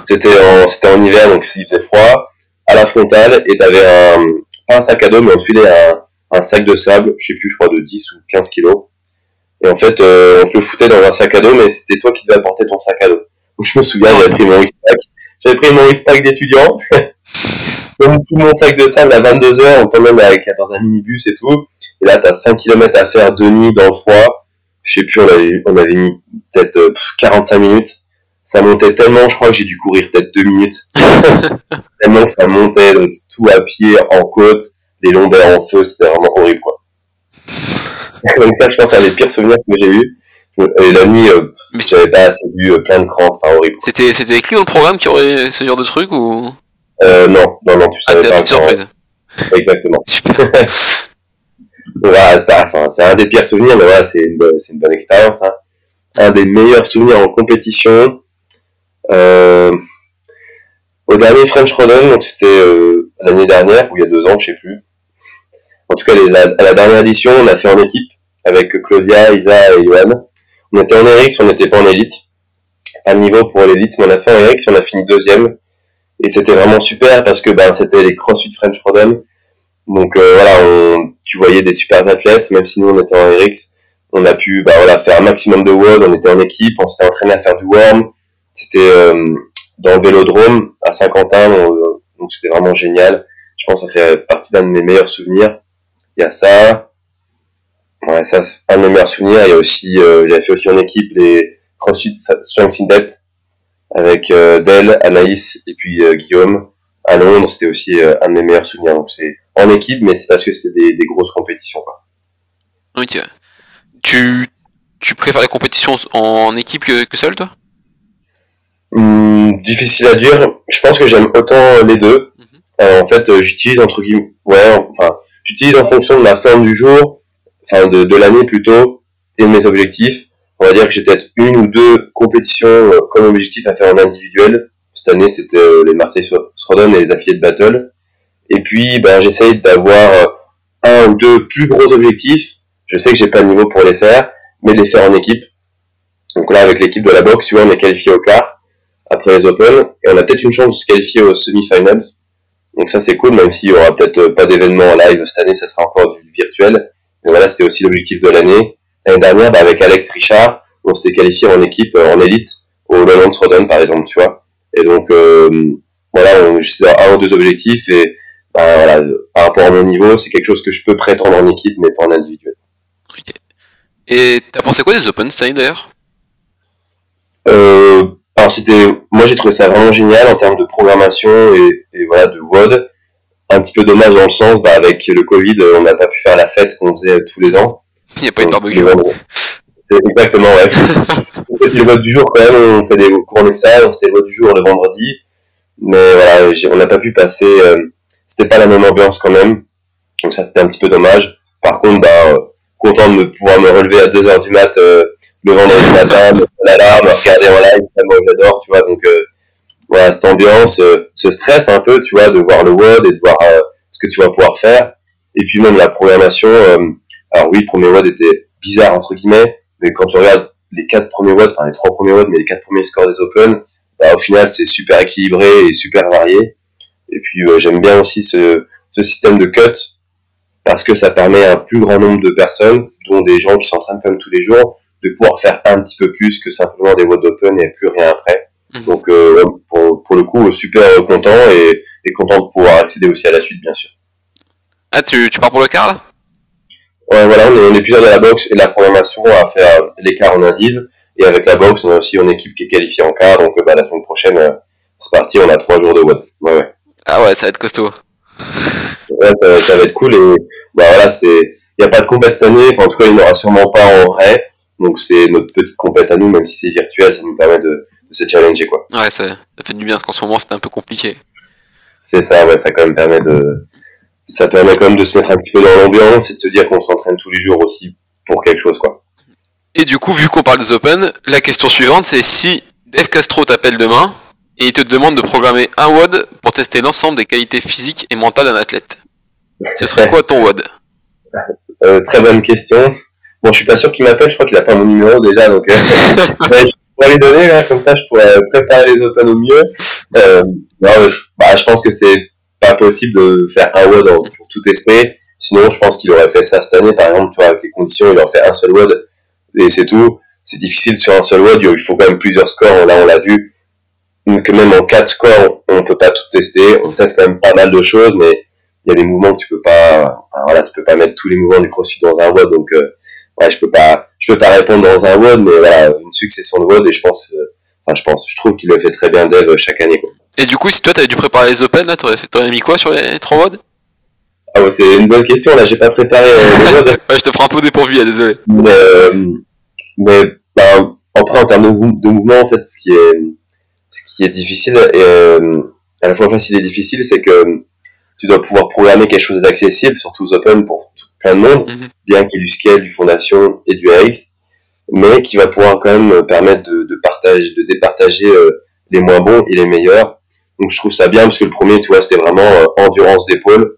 Speaker 3: C'était en, c'était en hiver donc il faisait froid, à la frontale et t'avais un, pas un sac à dos mais on te filait un, un sac de sable, je sais plus, je crois de 10 ou 15 kilos. Et en fait, euh, on te le foutait dans un sac à dos, mais c'était toi qui devais apporter ton sac à dos. Donc je me souviens, j'avais pris mon wristpack. J'avais pris mon wristpack d'étudiant. Tout mon sac de sable à 22 heures, on t'emmène avec, dans un minibus et tout. Et là, t'as 5 km à faire de nuit dans le froid. Je sais plus, on avait, on avait mis peut-être euh, pff, 45 minutes. Ça montait tellement, je crois que j'ai dû courir peut-être 2 minutes. tellement que ça montait, donc tout à pied, en côte, les lombaires en feu, c'était vraiment horrible, quoi. donc ça, je pense, c'est un des pires souvenirs que j'ai eu. Et la nuit, euh, j'avais pas assez bu, euh, plein de crampes, enfin horrible.
Speaker 2: C'était, c'était écrit dans le programme qu'il y aurait ce genre de truc ou?
Speaker 3: Euh, non, non, non, tu
Speaker 2: Ah,
Speaker 3: savais
Speaker 2: c'est la
Speaker 3: pas
Speaker 2: petite surprise.
Speaker 3: Exactement. Voilà, ça, enfin, c'est un des pires souvenirs, mais voilà, c'est une, bonne- c'est une bonne expérience. Hein. Un des meilleurs souvenirs en compétition. Euh, au dernier French Rodon, donc c'était euh, l'année dernière, ou il y a deux ans, je sais plus. En tout cas, à la dernière édition, on a fait en équipe avec Claudia, Isa et Johan. On était en RX, on n'était pas en élite. De niveau pour l'élite, mais on a fait en RX, on a fini deuxième. Et c'était vraiment super parce que ben, c'était les CrossFit French Rodon. Donc euh, voilà, on, tu voyais des super athlètes, même si nous on était en RX, on a pu bah, voilà, faire un maximum de WOD, on était en équipe, on s'était entraîné à faire du warm. C'était euh, dans le vélodrome à Saint-Quentin, on- donc c'était vraiment génial. Je pense que ça fait partie d'un de mes meilleurs souvenirs. Il y a ça. Ouais, ça, c'est un de mes meilleurs souvenirs. Il y a aussi, euh, il a fait aussi en équipe les CrossFit Strength in Depth avec euh, Del, Anaïs et puis euh, Guillaume à Londres. C'était aussi euh, un de mes meilleurs souvenirs. Donc c'est en équipe, mais c'est parce que c'était des, des grosses compétitions. Quoi.
Speaker 2: Ok. Tu, tu préfères les compétitions en équipe que, que seul, toi?
Speaker 3: Hum, difficile à dire. Je pense que j'aime autant les deux.
Speaker 2: Mhm.
Speaker 3: Euh, en fait, euh, j'utilise entre guillemets, ouais, enfin, j'utilise en fonction de ma forme du jour, enfin de, de l'année plutôt, et de mes objectifs. On va dire que j'ai peut-être une ou deux compétitions euh, comme objectif à faire en individuel. Cette année, c'était euh, les Marseille Srodon et les affiliés de Battle. Et puis, ben, j'essaye d'avoir euh, un ou deux plus gros objectifs. Je sais que j'ai pas le niveau pour les faire, mais les faire en équipe. Donc là, avec l'équipe de la boxe, tu vois, on est qualifié au quart après les Open, et on a peut-être une chance de se qualifier aux semi-finals. Donc ça, c'est cool, même s'il y aura peut-être euh, pas d'événement en live cette année, ça sera encore du virtuel. Mais voilà, c'était aussi l'objectif de l'année. L'année dernière, bah, avec Alex Richard, on s'était qualifié en équipe, euh, en élite, au Lowlands Rodon, par exemple, tu vois. Et donc, euh, voilà, on- j'essaie d'avoir un ou deux objectifs, et bah, voilà, par rapport à mon niveau, c'est quelque chose que je peux prétendre en équipe, mais pas en individuel.
Speaker 2: Et t'as pensé quoi des Open cette année d'ailleurs?
Speaker 3: Euh, alors c'était, moi j'ai trouvé ça vraiment génial en termes de programmation et, et voilà de WOD. Un petit peu dommage dans le sens, bah, avec le Covid, euh, on n'a pas pu faire la fête qu'on faisait tous les ans.
Speaker 2: Il n'y a pas eu de barbecue.
Speaker 3: C'est exactement, ouais. on fait le vote du jour quand même, on fait des cours Excel, on fait le vote du jour le vendredi. Mais voilà, on n'a pas pu passer, euh, c'était pas la même ambiance quand même. Donc ça c'était un petit peu dommage. Par contre, bah, euh, content de me, pouvoir me relever à 2h du mat euh, le vendredi matin, l'alarme, regarder en live, ça moi j'adore, tu vois. Donc euh, voilà, cette ambiance, euh, ce stress un peu, tu vois, de voir le WOD et de voir euh, ce que tu vas pouvoir faire. Et puis même la programmation, alors oui, le premier WOD était bizarre entre guillemets, mais quand tu regardes les quatre premiers WOD, enfin les trois premiers WOD, mais les quatre premiers scores des Open, bah, au final c'est super équilibré et super varié. Et puis euh, j'aime bien aussi ce, ce système de cut parce que ça permet à un plus grand nombre de personnes, dont des gens qui s'entraînent comme tous les jours, de pouvoir faire un petit peu plus que simplement des WOD Open et plus rien après.
Speaker 2: Mhm.
Speaker 3: Donc euh, pour, pour le coup, super content et, et content de pouvoir accéder aussi à la suite, bien sûr.
Speaker 2: Ah, tu, tu pars pour le quart là?
Speaker 3: Ouais, voilà, on est, on est plusieurs de la boxe et de la programmation à faire l'écart en indiv. Et avec la boxe, on a aussi une équipe qui est qualifiée en quart. Donc euh, bah, la semaine prochaine, euh, c'est parti, on a trois jours de WOD. Ouais, ouais.
Speaker 2: Ah ouais, ça va être costaud.
Speaker 3: Ouais, ça, ça va être cool. Et bah, voilà, c'est, il n'y a pas de compète cette année. Enfin, en tout cas, il n'y en aura sûrement pas en vrai. Donc c'est notre petite compète à nous, même si c'est virtuel, ça nous permet de, de se challenger, quoi.
Speaker 2: Ouais, ça, ça fait du bien parce qu'en ce moment c'était un peu compliqué.
Speaker 3: C'est ça, ouais, ça quand même permet de, ça permet quand même de se mettre un petit peu dans l'ambiance et de se dire qu'on s'entraîne tous les jours aussi pour quelque chose, quoi.
Speaker 2: Et du coup, vu qu'on parle des Open, la question suivante c'est si Dave Castro t'appelle demain et il te demande de programmer un WOD pour tester l'ensemble des qualités physiques et mentales d'un athlète. Ce serait quoi ton WOD?
Speaker 3: Euh, très bonne question. Bon, je suis pas sûr qu'il m'appelle, je crois qu'il a pas mon numéro déjà, donc euh, ouais, je pourrais lui donner, là, comme ça je pourrais préparer les Open au mieux. Euh, non, bah, je pense que c'est pas possible de faire un WOD pour tout tester. Sinon, je pense qu'il aurait fait ça cette année, par exemple, tu vois, avec les conditions, il aurait fait un seul WOD et c'est tout. C'est difficile sur un seul WOD, il faut quand même plusieurs scores. Là, on l'a vu que même en quatre scores, on peut pas tout tester. On teste quand même pas mal de choses, mais il y a des mouvements que tu peux pas, voilà, tu peux pas mettre tous les mouvements du CrossFit dans un WOD, donc euh, ouais, je peux pas, je peux pas répondre dans un WOD, mais voilà, une succession de WOD et je pense, euh, enfin, je pense, je trouve qu'il le fait très bien Dev chaque année. Quoi.
Speaker 2: Et du coup, si toi t'avais dû préparer les Open, là, t'aurais, t'aurais mis quoi sur les trois WOD
Speaker 3: Ah ouais, c'est une bonne question. Là, j'ai pas préparé euh, les WOD.
Speaker 2: ouais, je te prends un peu dépourvu, là, désolé.
Speaker 3: Mais, euh, mais bah, après, en termes de, de, mouvement, en fait, ce qui est, ce qui est difficile et euh, à la fois facile et difficile, c'est que tu dois pouvoir programmer quelque chose d'accessible, surtout aux Open pour plein de monde,
Speaker 2: Mhm.
Speaker 3: bien qu'il y ait du scale, du fondation et du AX, mais qui va pouvoir quand même permettre de, de partager, de départager euh, les moins bons et les meilleurs. Donc je trouve ça bien parce que le premier, tu vois, c'était vraiment euh, endurance d'épaule.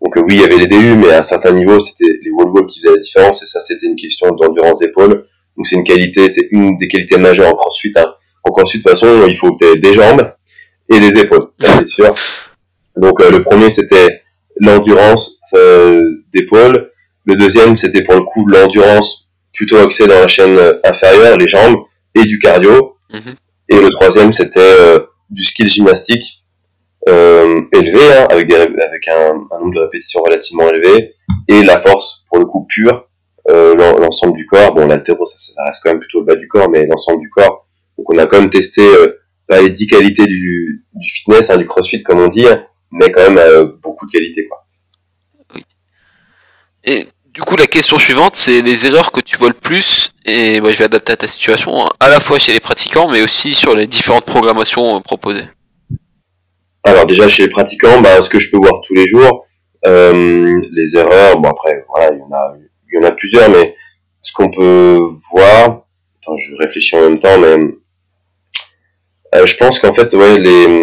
Speaker 3: Donc euh, oui, il y avait les DU, mais à un certain niveau, c'était les wall walk qui faisaient la différence et ça, c'était une question d'endurance d'épaule. Donc c'est une qualité, c'est une des qualités majeures en CrossFit. Hein. En CrossFit, de toute façon, il faut que tu aies des jambes et des épaules, ça c'est sûr. Donc euh, le premier, c'était l'endurance euh, d'épaule. Le deuxième, c'était pour le coup l'endurance plutôt axée dans la chaîne euh, inférieure, les jambes, et du cardio.
Speaker 2: Mhm.
Speaker 3: Et le troisième, c'était euh, du skill gymnastique euh, élevé, hein, avec, des, avec un, un nombre de répétitions relativement élevé, et la force, pour le coup, pure, euh, l'en- l'ensemble du corps. Bon, l'altéro, ça, ça reste quand même plutôt le bas du corps, mais l'ensemble du corps. Donc on a quand même testé euh, pas les 10 qualités du, du fitness, hein, du crossfit, comme on dit, hein, mais quand même euh, beaucoup de qualités. Quoi.
Speaker 2: Et du coup, la question suivante, c'est les erreurs que tu vois le plus, et bah, je vais adapter à ta situation, hein, à la fois chez les pratiquants, mais aussi sur les différentes programmations euh, proposées.
Speaker 3: Alors déjà chez les pratiquants, bah, ce que je peux voir tous les jours, euh, les erreurs, bon après voilà, il y en a, il y en a plusieurs, mais ce qu'on peut voir, attends, je réfléchis en même temps, mais je pense qu'en fait, ouais, les,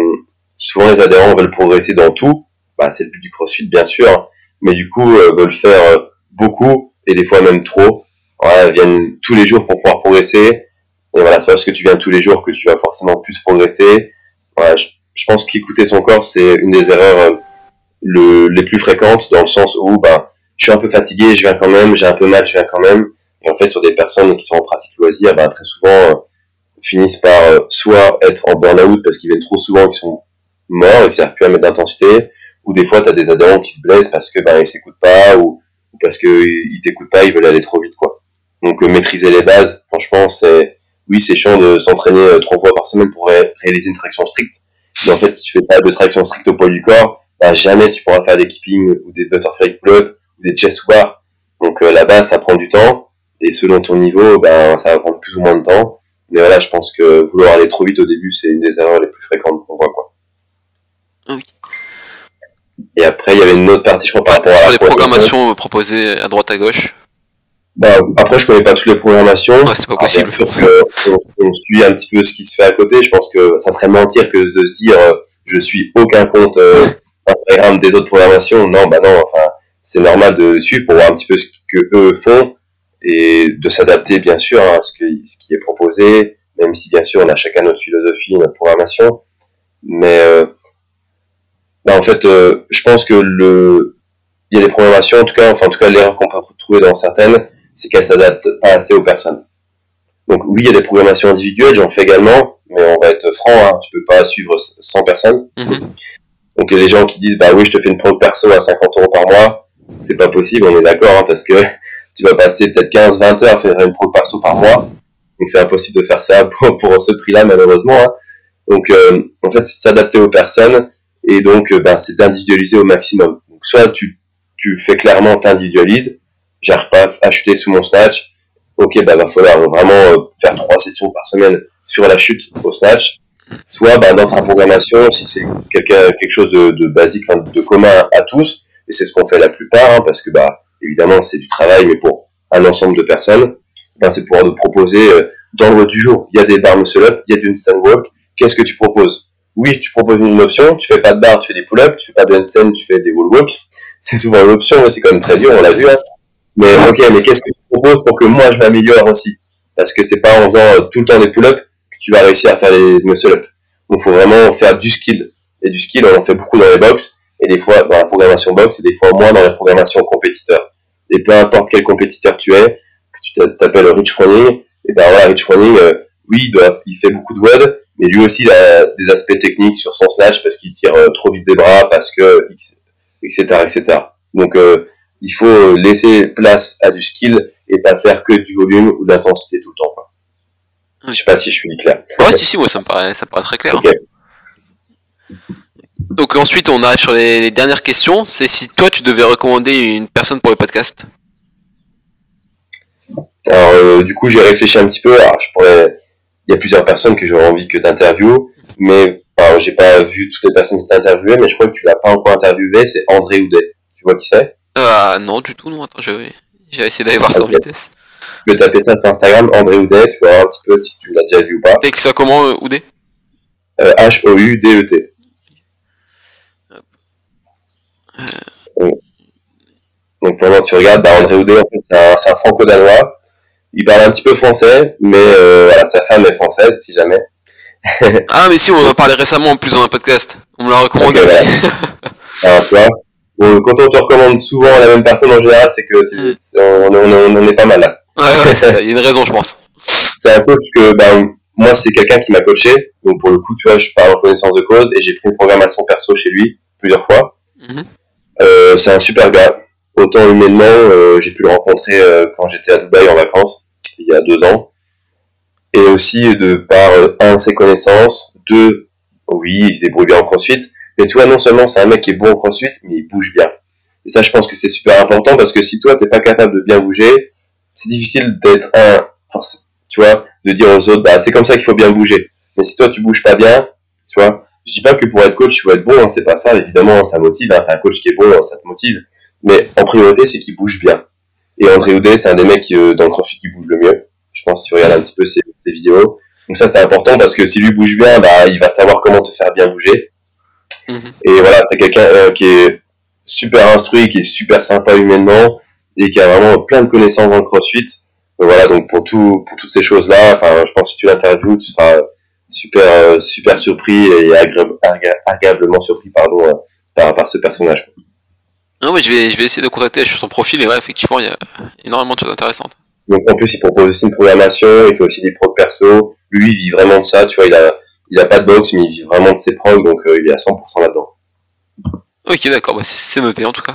Speaker 3: souvent les adhérents veulent progresser dans tout, bah, c'est le but du CrossFit bien sûr, mais du coup euh, veulent faire euh, beaucoup et des fois même trop. Voilà, viennent tous les jours pour pouvoir progresser. Et voilà, c'est pas parce que tu viens tous les jours que tu vas forcément plus progresser. Voilà, je, pense qu'écouter son corps, c'est une des erreurs euh, le, les plus fréquentes dans le sens où bah, je suis un peu fatigué, je viens quand même, j'ai un peu mal, je viens quand même. Et en fait, sur des personnes qui sont en pratique loisir, bah, très souvent finissent par soit être en burn-out parce qu'ils viennent trop souvent, qu'ils sont morts et qu'ils savent plus à mettre d'intensité, ou des fois, tu des adhérents qui se blessent parce que bah, ils s'écoutent pas ou, parce qu'ils t'écoutent pas, ils veulent aller trop vite. quoi. Donc, euh, maîtriser les bases, franchement, c'est oui, c'est chiant de s'entraîner euh, trois fois par semaine pour ré- réaliser une traction stricte. Mais en fait, si tu fais pas de traction stricte au poids du corps, bah, jamais tu pourras faire des keeping ou des butterfly pull-up ou des chest bar. Donc euh, là-bas, ça prend du temps. Et selon ton niveau, ben, ça va prendre plus ou moins de temps. Mais voilà, je pense que vouloir aller trop vite au début, c'est une des erreurs les plus fréquentes qu'on voit. Quoi. Et après, il y avait une autre partie, je crois, par rapport à
Speaker 2: sur les
Speaker 3: programmation.
Speaker 2: programmations proposées à droite à gauche.
Speaker 3: Bah, après, je connais pas toutes les programmations.
Speaker 2: Ouais, c'est pas possible.
Speaker 3: sûr que on, on suit un petit peu ce qui se fait à côté. Je pense que ça serait mentir que de se dire euh, je suis aucun compte euh, Instagram des autres programmations. Non, bah non. Enfin, c'est normal de suivre pour voir un petit peu ce que eux font et de s'adapter bien sûr hein, à ce, que, ce qui est proposé, même si bien sûr on a chacun notre philosophie, notre programmation. Mais euh, bah, en fait, euh, je pense que le il y a des programmations, en tout cas, enfin en tout cas l'erreur qu'on peut retrouver dans certaines, c'est qu'elles s'adaptent pas assez aux personnes. Donc oui, il y a des programmations individuelles, j'en fais également, mais on va être franc, hein, tu peux pas suivre 100 personnes.
Speaker 2: Mhm.
Speaker 3: Donc il y a des gens qui disent bah oui, je te fais une pro perso à 50 euros par mois, c'est pas possible, on est d'accord, hein, parce que tu vas passer peut-être 15-20 heures à faire une pro perso par mois, donc c'est impossible de faire ça pour, pour ce prix-là malheureusement. hein. Donc euh, en fait, c'est s'adapter aux personnes et donc euh, ben, c'est d'individualiser au maximum. Donc soit tu, fais clairement t'individualises, j'arrive pas à chuter sous mon snatch, ok bah va falloir vraiment euh, faire trois sessions par semaine sur la chute au snatch. Soit bah, dans ta programmation, si c'est quelque, chose de, basique, de commun à tous, et c'est ce qu'on fait la plupart, hein, parce que bah évidemment c'est du travail, mais pour un ensemble de personnes, ben, c'est pouvoir de proposer euh, dans le du jour. Il y a des barres muscle up, il y a du handstand walk. Qu'est-ce que tu proposes? Oui, tu proposes une option. Tu fais pas de barre, tu fais des pull-ups. Tu fais pas de handstand, tu fais des wall walk. C'est souvent une option, mais c'est quand même très dur, on l'a vu. Hein. Mais ok, mais qu'est-ce que tu proposes pour que moi je m'améliore aussi? Parce que c'est pas en faisant euh, tout le temps des pull-ups que tu vas réussir à faire les muscle up. Donc faut vraiment faire du skill. Et du skill, on en fait beaucoup dans les box. et des fois dans la programmation box, et des fois moins dans la programmation compétiteur. Et peu importe quel compétiteur tu es, que tu t'appelles Rich Froning, et ben voilà, Rich Froning, euh, oui, il, doit, il fait beaucoup de WOD, mais lui aussi il a des aspects techniques sur son snatch parce qu'il tire euh, trop vite des bras, parce que, etc., etc. Donc, euh, il faut laisser place à du skill et pas faire que du volume ou de l'intensité tout le temps. Quoi. Je sais pas si je suis clair.
Speaker 2: Ouais, si, si, moi, ça me paraît, ça me paraît très clair. Donc ensuite, on arrive sur les, dernières questions. C'est si toi, tu devais recommander une personne pour le podcast.
Speaker 3: Alors, euh, du coup, j'ai réfléchi un petit peu. Alors, je pourrais... Il y a plusieurs personnes que j'aurais envie que d'interviewer, mais alors, j'ai pas vu toutes les personnes que tu interviewées, mais je crois que tu l'as pas encore interviewé. C'est André Houdet. Tu vois qui c'est?
Speaker 2: Ah non, du tout, non. Attends, je vais, j'ai essayé d'aller voir okay. vitesse.
Speaker 3: Tu peux taper ça sur Instagram, André Houdet. Tu vas voir un petit peu si tu l'as déjà vu ou pas.
Speaker 2: T'as ça comment, euh, Houdet?
Speaker 3: Euh, H-O-U-D-E-T. Donc pendant que tu regardes, bah, André Houdet, en fait, c'est un, un franco-danois. Il parle un petit peu français, mais euh, voilà, sa femme est française, si jamais.
Speaker 2: ah, mais si, on en a parlé récemment en plus dans un podcast. On me l'a recommandé aussi.
Speaker 3: Alors, tu vois, bon, quand on te recommande souvent la même personne en général, c'est que c'est, c'est, on, on, on, est pas mal là.
Speaker 2: Ouais, ouais, il y a une raison, je pense.
Speaker 3: C'est un coach que, bah, moi, c'est quelqu'un qui m'a coaché. Donc, pour le coup, tu vois, je parle en connaissance de cause et j'ai pris une programmation perso chez lui plusieurs fois.
Speaker 2: Mm-hmm.
Speaker 3: Euh, c'est un super gars. Autant humainement, euh, j'ai pu le rencontrer euh, quand j'étais à Dubaï en vacances, il y a deux ans. Et aussi de par, euh, un, ses connaissances, deux, oui, il se débrouille bien en crossfit. Mais toi, non seulement c'est un mec qui est bon en crossfit, mais il bouge bien. Et ça, je pense que c'est super important parce que si toi, t'es pas capable de bien bouger, c'est difficile d'être un, force, tu vois, de dire aux autres, bah, c'est comme ça qu'il faut bien bouger. Mais si toi, tu bouges pas bien, tu vois, je dis pas que pour être coach, tu vas être bon, hein, c'est pas ça, évidemment, ça motive, hein, t'as un coach qui est bon, ça te motive. Mais en priorité, c'est qu'il bouge bien. Et André Houdet, c'est un des mecs euh, dans le crossfit qui bouge le mieux. Je pense que tu regardes un petit peu ses, ses, vidéos. Donc ça, c'est important parce que si lui bouge bien, bah, il va savoir comment te faire bien bouger.
Speaker 2: Mmh.
Speaker 3: Et voilà, c'est quelqu'un euh, qui est super instruit, qui est super sympa humainement et qui a vraiment plein de connaissances dans le crossfit. Donc voilà, donc pour tout, pour toutes ces choses-là, enfin, je pense que si tu l'interviews, tu seras super, euh, super surpris et agréable, agréablement surpris, pardon, euh, par, par ce personnage.
Speaker 2: Non, mais je vais, je vais essayer de contacter sur son profil et ouais, effectivement, il y a énormément de choses intéressantes.
Speaker 3: Donc en plus, il propose aussi une programmation, il fait aussi des prods perso. Lui, il vit vraiment de ça, tu vois, il a, il a pas de box, mais il vit vraiment de ses prods, donc euh, il est à 100% là-dedans.
Speaker 2: Ok, d'accord, bah, c'est noté en tout cas.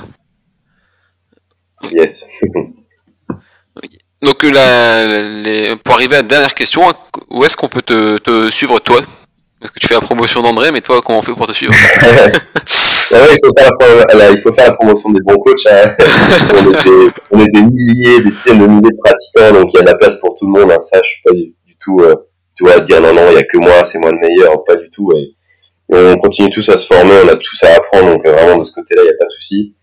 Speaker 3: Yes.
Speaker 2: okay. Donc la, les, pour arriver à la dernière question, où est-ce qu'on peut te, te suivre toi? Parce que tu fais la promotion d'André, mais toi, comment on fait pour te suivre
Speaker 3: ouais, il, faut faire la, là, il faut faire la promotion des bons coachs. Hein. on, est des, on, est des, milliers, des dizaines de milliers de pratiquants, donc il y a de la place pour tout le monde. Hein. Ça, je suis pas du, du tout, euh, tu vois, dire non, non, il y a que moi, c'est moi le meilleur, pas du tout. Et, et, on continue tous à se former, on a tous à apprendre, donc euh, vraiment de ce côté-là, il n'y a pas de souci.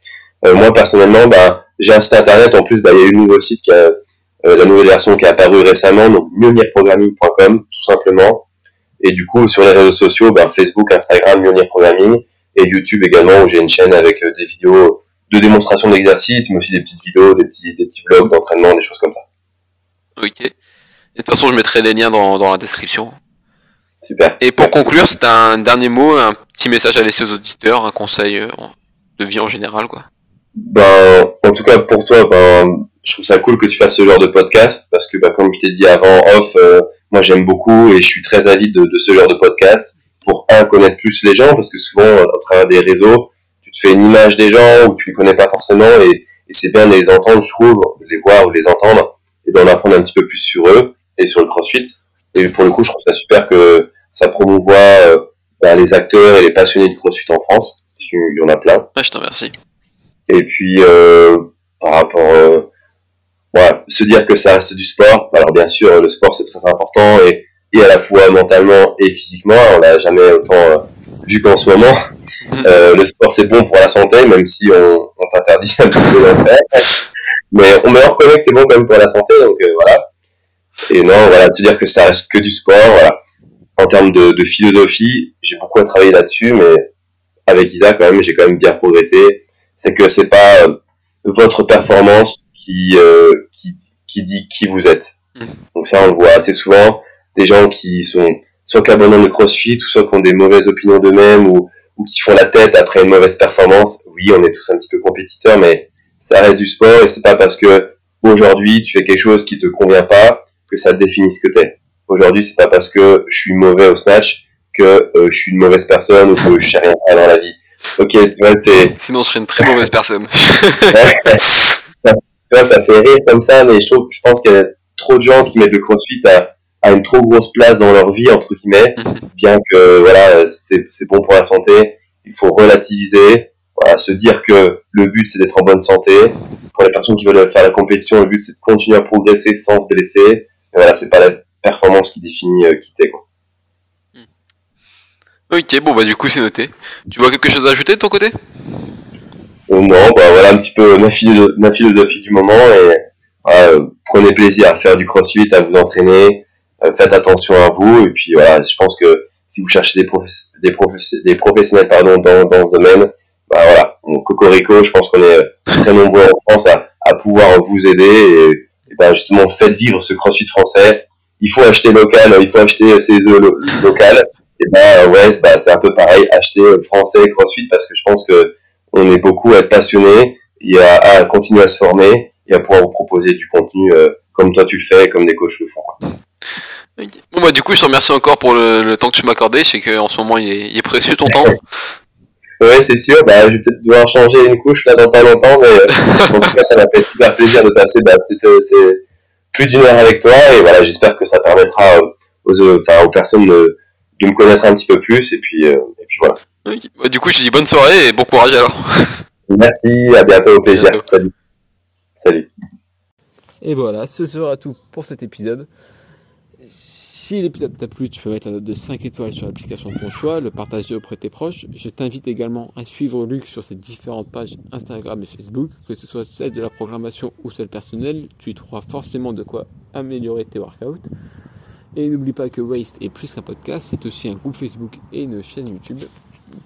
Speaker 3: Euh, moi, personnellement, bah, j'ai un site internet, en plus, bah, il y a eu un nouveau site qui a, euh, la nouvelle version qui est apparue récemment, donc mionirprogramming.com, tout simplement. Et du coup, sur les réseaux sociaux, ben, Facebook, Instagram, Mionir Programming, et YouTube également, où j'ai une chaîne avec euh, des vidéos de démonstration d'exercice, mais aussi des petites vidéos, des petits, des petits vlogs d'entraînement, des choses comme ça.
Speaker 2: Ok. Et de toute façon, je mettrai les liens dans, dans la description.
Speaker 3: Super.
Speaker 2: Et pour Merci. conclure, c'est un dernier mot, un petit message à laisser aux auditeurs, un conseil euh, de vie en général, quoi.
Speaker 3: Ben, en tout cas, pour toi, ben, je trouve ça cool que tu fasses ce genre de podcast parce que, bah, comme je t'ai dit avant off, euh, moi j'aime beaucoup et je suis très avide de, de, ce genre de podcast pour un connaître plus les gens parce que souvent à travers des réseaux, tu te fais une image des gens ou tu les connais pas forcément et, et c'est bien de les entendre, je trouve, de les voir ou de les entendre et d'en apprendre un petit peu plus sur eux et sur le CrossFit. Et pour le coup, je trouve ça super que ça promouvoit euh, bah, les acteurs et les passionnés du CrossFit en France. Parce qu'il y en a plein.
Speaker 2: Ouais, je te remercie.
Speaker 3: Et puis euh, par rapport euh, voilà, se dire que ça reste du sport. Alors bien sûr, le sport c'est très important et, et à la fois mentalement et physiquement. On l'a jamais autant euh, vu qu'en ce moment. Euh, le sport c'est bon pour la santé, même si on, on t'interdit un petit peu d'en faire. Mais on, on reconnaît que c'est bon quand même pour la santé, donc euh, voilà. Et non, voilà, de se dire que ça reste que du sport, voilà. En termes de, de philosophie, j'ai beaucoup à travailler là-dessus, mais avec Isa quand même, j'ai quand même bien progressé. C'est que c'est pas euh, votre performance qui, euh, qui, qui dit qui vous êtes.
Speaker 2: Mmh.
Speaker 3: Donc ça, on le voit assez souvent. Des gens qui sont soit qui abandonnent le crossfit, ou soit qui ont des mauvaises opinions d'eux-mêmes, ou, ou qui font la tête après une mauvaise performance. Oui, on est tous un petit peu compétiteurs, mais ça reste du sport et c'est pas parce que aujourd'hui tu fais quelque chose qui te convient pas que ça définit ce que t'es. Aujourd'hui, c'est pas parce que je suis mauvais au snatch que euh, je suis une mauvaise personne ou que je sais rien faire dans la vie. Ok, tu vois, c'est.
Speaker 2: Sinon, je serais une très mauvaise personne.
Speaker 3: tu vois, ça fait rire comme ça, mais je trouve, je pense qu'il y a trop de gens qui mettent le CrossFit à, à une trop grosse place dans leur vie entre guillemets, bien que voilà, c'est c'est bon pour la santé. Il faut relativiser, voilà, se dire que le but c'est d'être en bonne santé. Pour les personnes qui veulent faire la compétition, le but c'est de continuer à progresser sans se blesser. Et voilà, c'est pas la performance qui définit euh, qui t'es. quoi.
Speaker 2: ok, bon bah du coup c'est noté. Tu vois quelque chose à ajouter de ton côté?
Speaker 3: Euh, non, bah voilà un petit peu ma, philo- ma philosophie du moment et voilà, euh, prenez plaisir à faire du crossfit, à vous entraîner, euh, faites attention à vous et puis voilà, je pense que si vous cherchez des, professe- des, professionnels pardon, dans, dans ce domaine, bah voilà, on- Cocorico, je pense qu'on est très nombreux en France à, à pouvoir vous aider et, et ben justement faites vivre ce crossfit français. Il faut acheter local, il faut acheter ses œufs lo- local. Et ben ouais, c'est bah, c'est un peu pareil, acheter euh, français crossfit parce que je pense que on est beaucoup à être passionnés et à, à continuer à se former et à pouvoir vous proposer du contenu euh, comme toi tu le fais, comme des coachs le font. quoi.
Speaker 2: Bon bah du coup je te remercie encore pour le, le temps que tu m'as accordé, je sais qu'en ce moment il est, il est précieux ton temps.
Speaker 3: Ouais, c'est sûr, bah, je vais peut-être devoir changer une couche là dans pas longtemps, mais euh, en tout cas ça m'a fait super plaisir de passer bah, euh, plus d'une heure avec toi et voilà, j'espère que ça permettra aux, personnes de, de me connaître un petit peu plus et puis, et puis voilà.
Speaker 2: Bah, du coup je te dis bonne soirée et bon courage alors.
Speaker 3: Merci, à bientôt, au plaisir.
Speaker 2: bientôt.
Speaker 3: Salut. Salut.
Speaker 1: Et voilà, ce sera tout pour cet épisode. Si l'épisode t'a plu, tu peux mettre la note de 5 étoiles sur l'application de ton choix, le partager auprès de tes proches. Je t'invite également à suivre Luc sur ses différentes pages Instagram et Facebook, que ce soit celle de la programmation ou celle personnelle. Tu y trouveras forcément de quoi améliorer tes workouts. Et n'oublie pas que Waste est plus qu'un podcast, c'est aussi un groupe Facebook et une chaîne YouTube.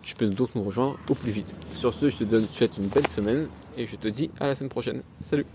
Speaker 1: Tu peux donc nous rejoindre au plus vite. Sur ce, je te donne, je te souhaite une belle semaine et je te dis à la semaine prochaine. Salut